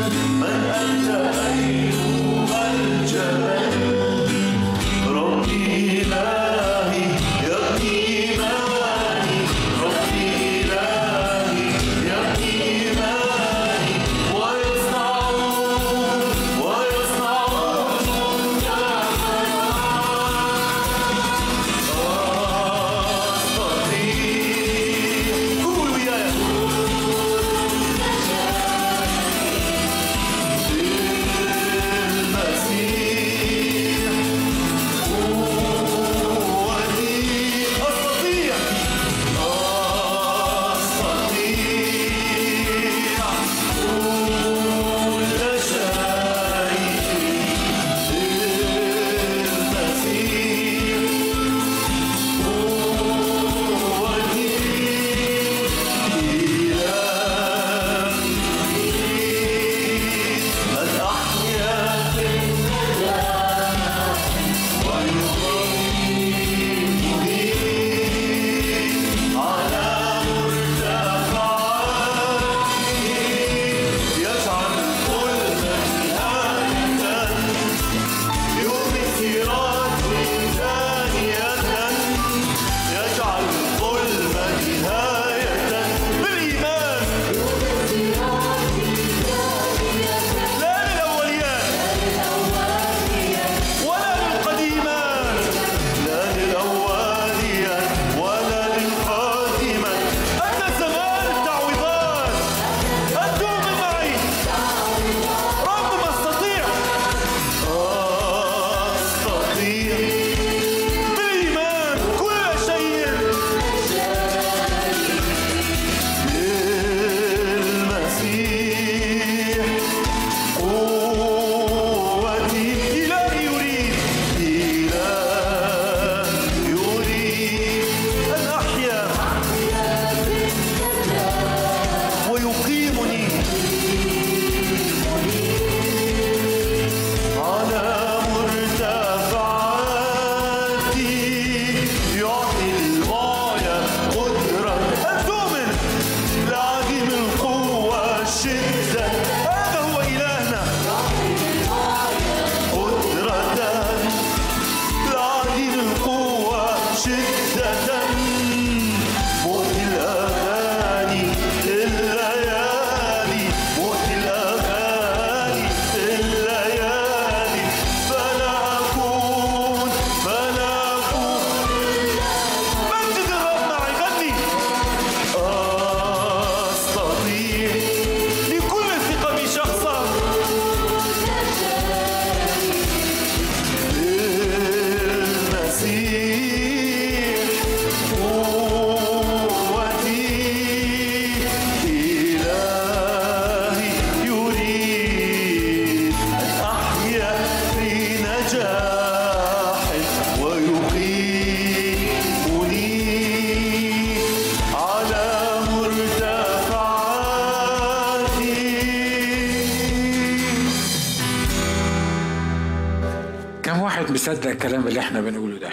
الكلام اللي إحنا بنقوله ده؟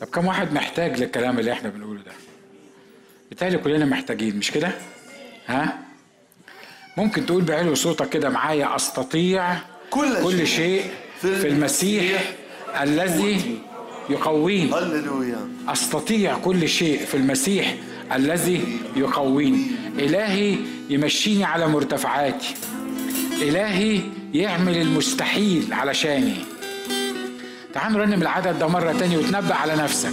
طب كم واحد محتاج للكلام اللي إحنا بنقوله ده؟ بالتالي كلنا محتاجين مش كده؟ ها؟ ممكن تقول بعلو صوتك كده معايا أستطيع كل كل شيء شيء في المسيح الذي يقويني هللويا. أستطيع كل شيء في المسيح الذي يقويني إلهي يمشيني على مرتفعاتي. إلهي يعمل المستحيل علشاني. تعال نرنم العدد ده مرة تانية وتنبأ على نفسك.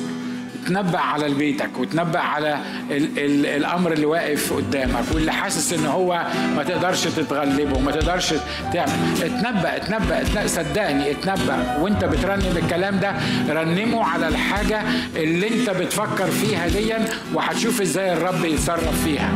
تنبأ على بيتك وتنبأ على ال ال الأمر اللي واقف قدامك واللي حاسس إن هو ما تقدرش تتغلبه وما تقدرش تعمل. اتنبأ اتنبأ, اتنبأ. صدقني اتنبأ. وانت بترنم الكلام ده رنمه على الحاجة اللي انت بتفكر فيها ديا وهتشوف إزاي الرب يتصرف فيها.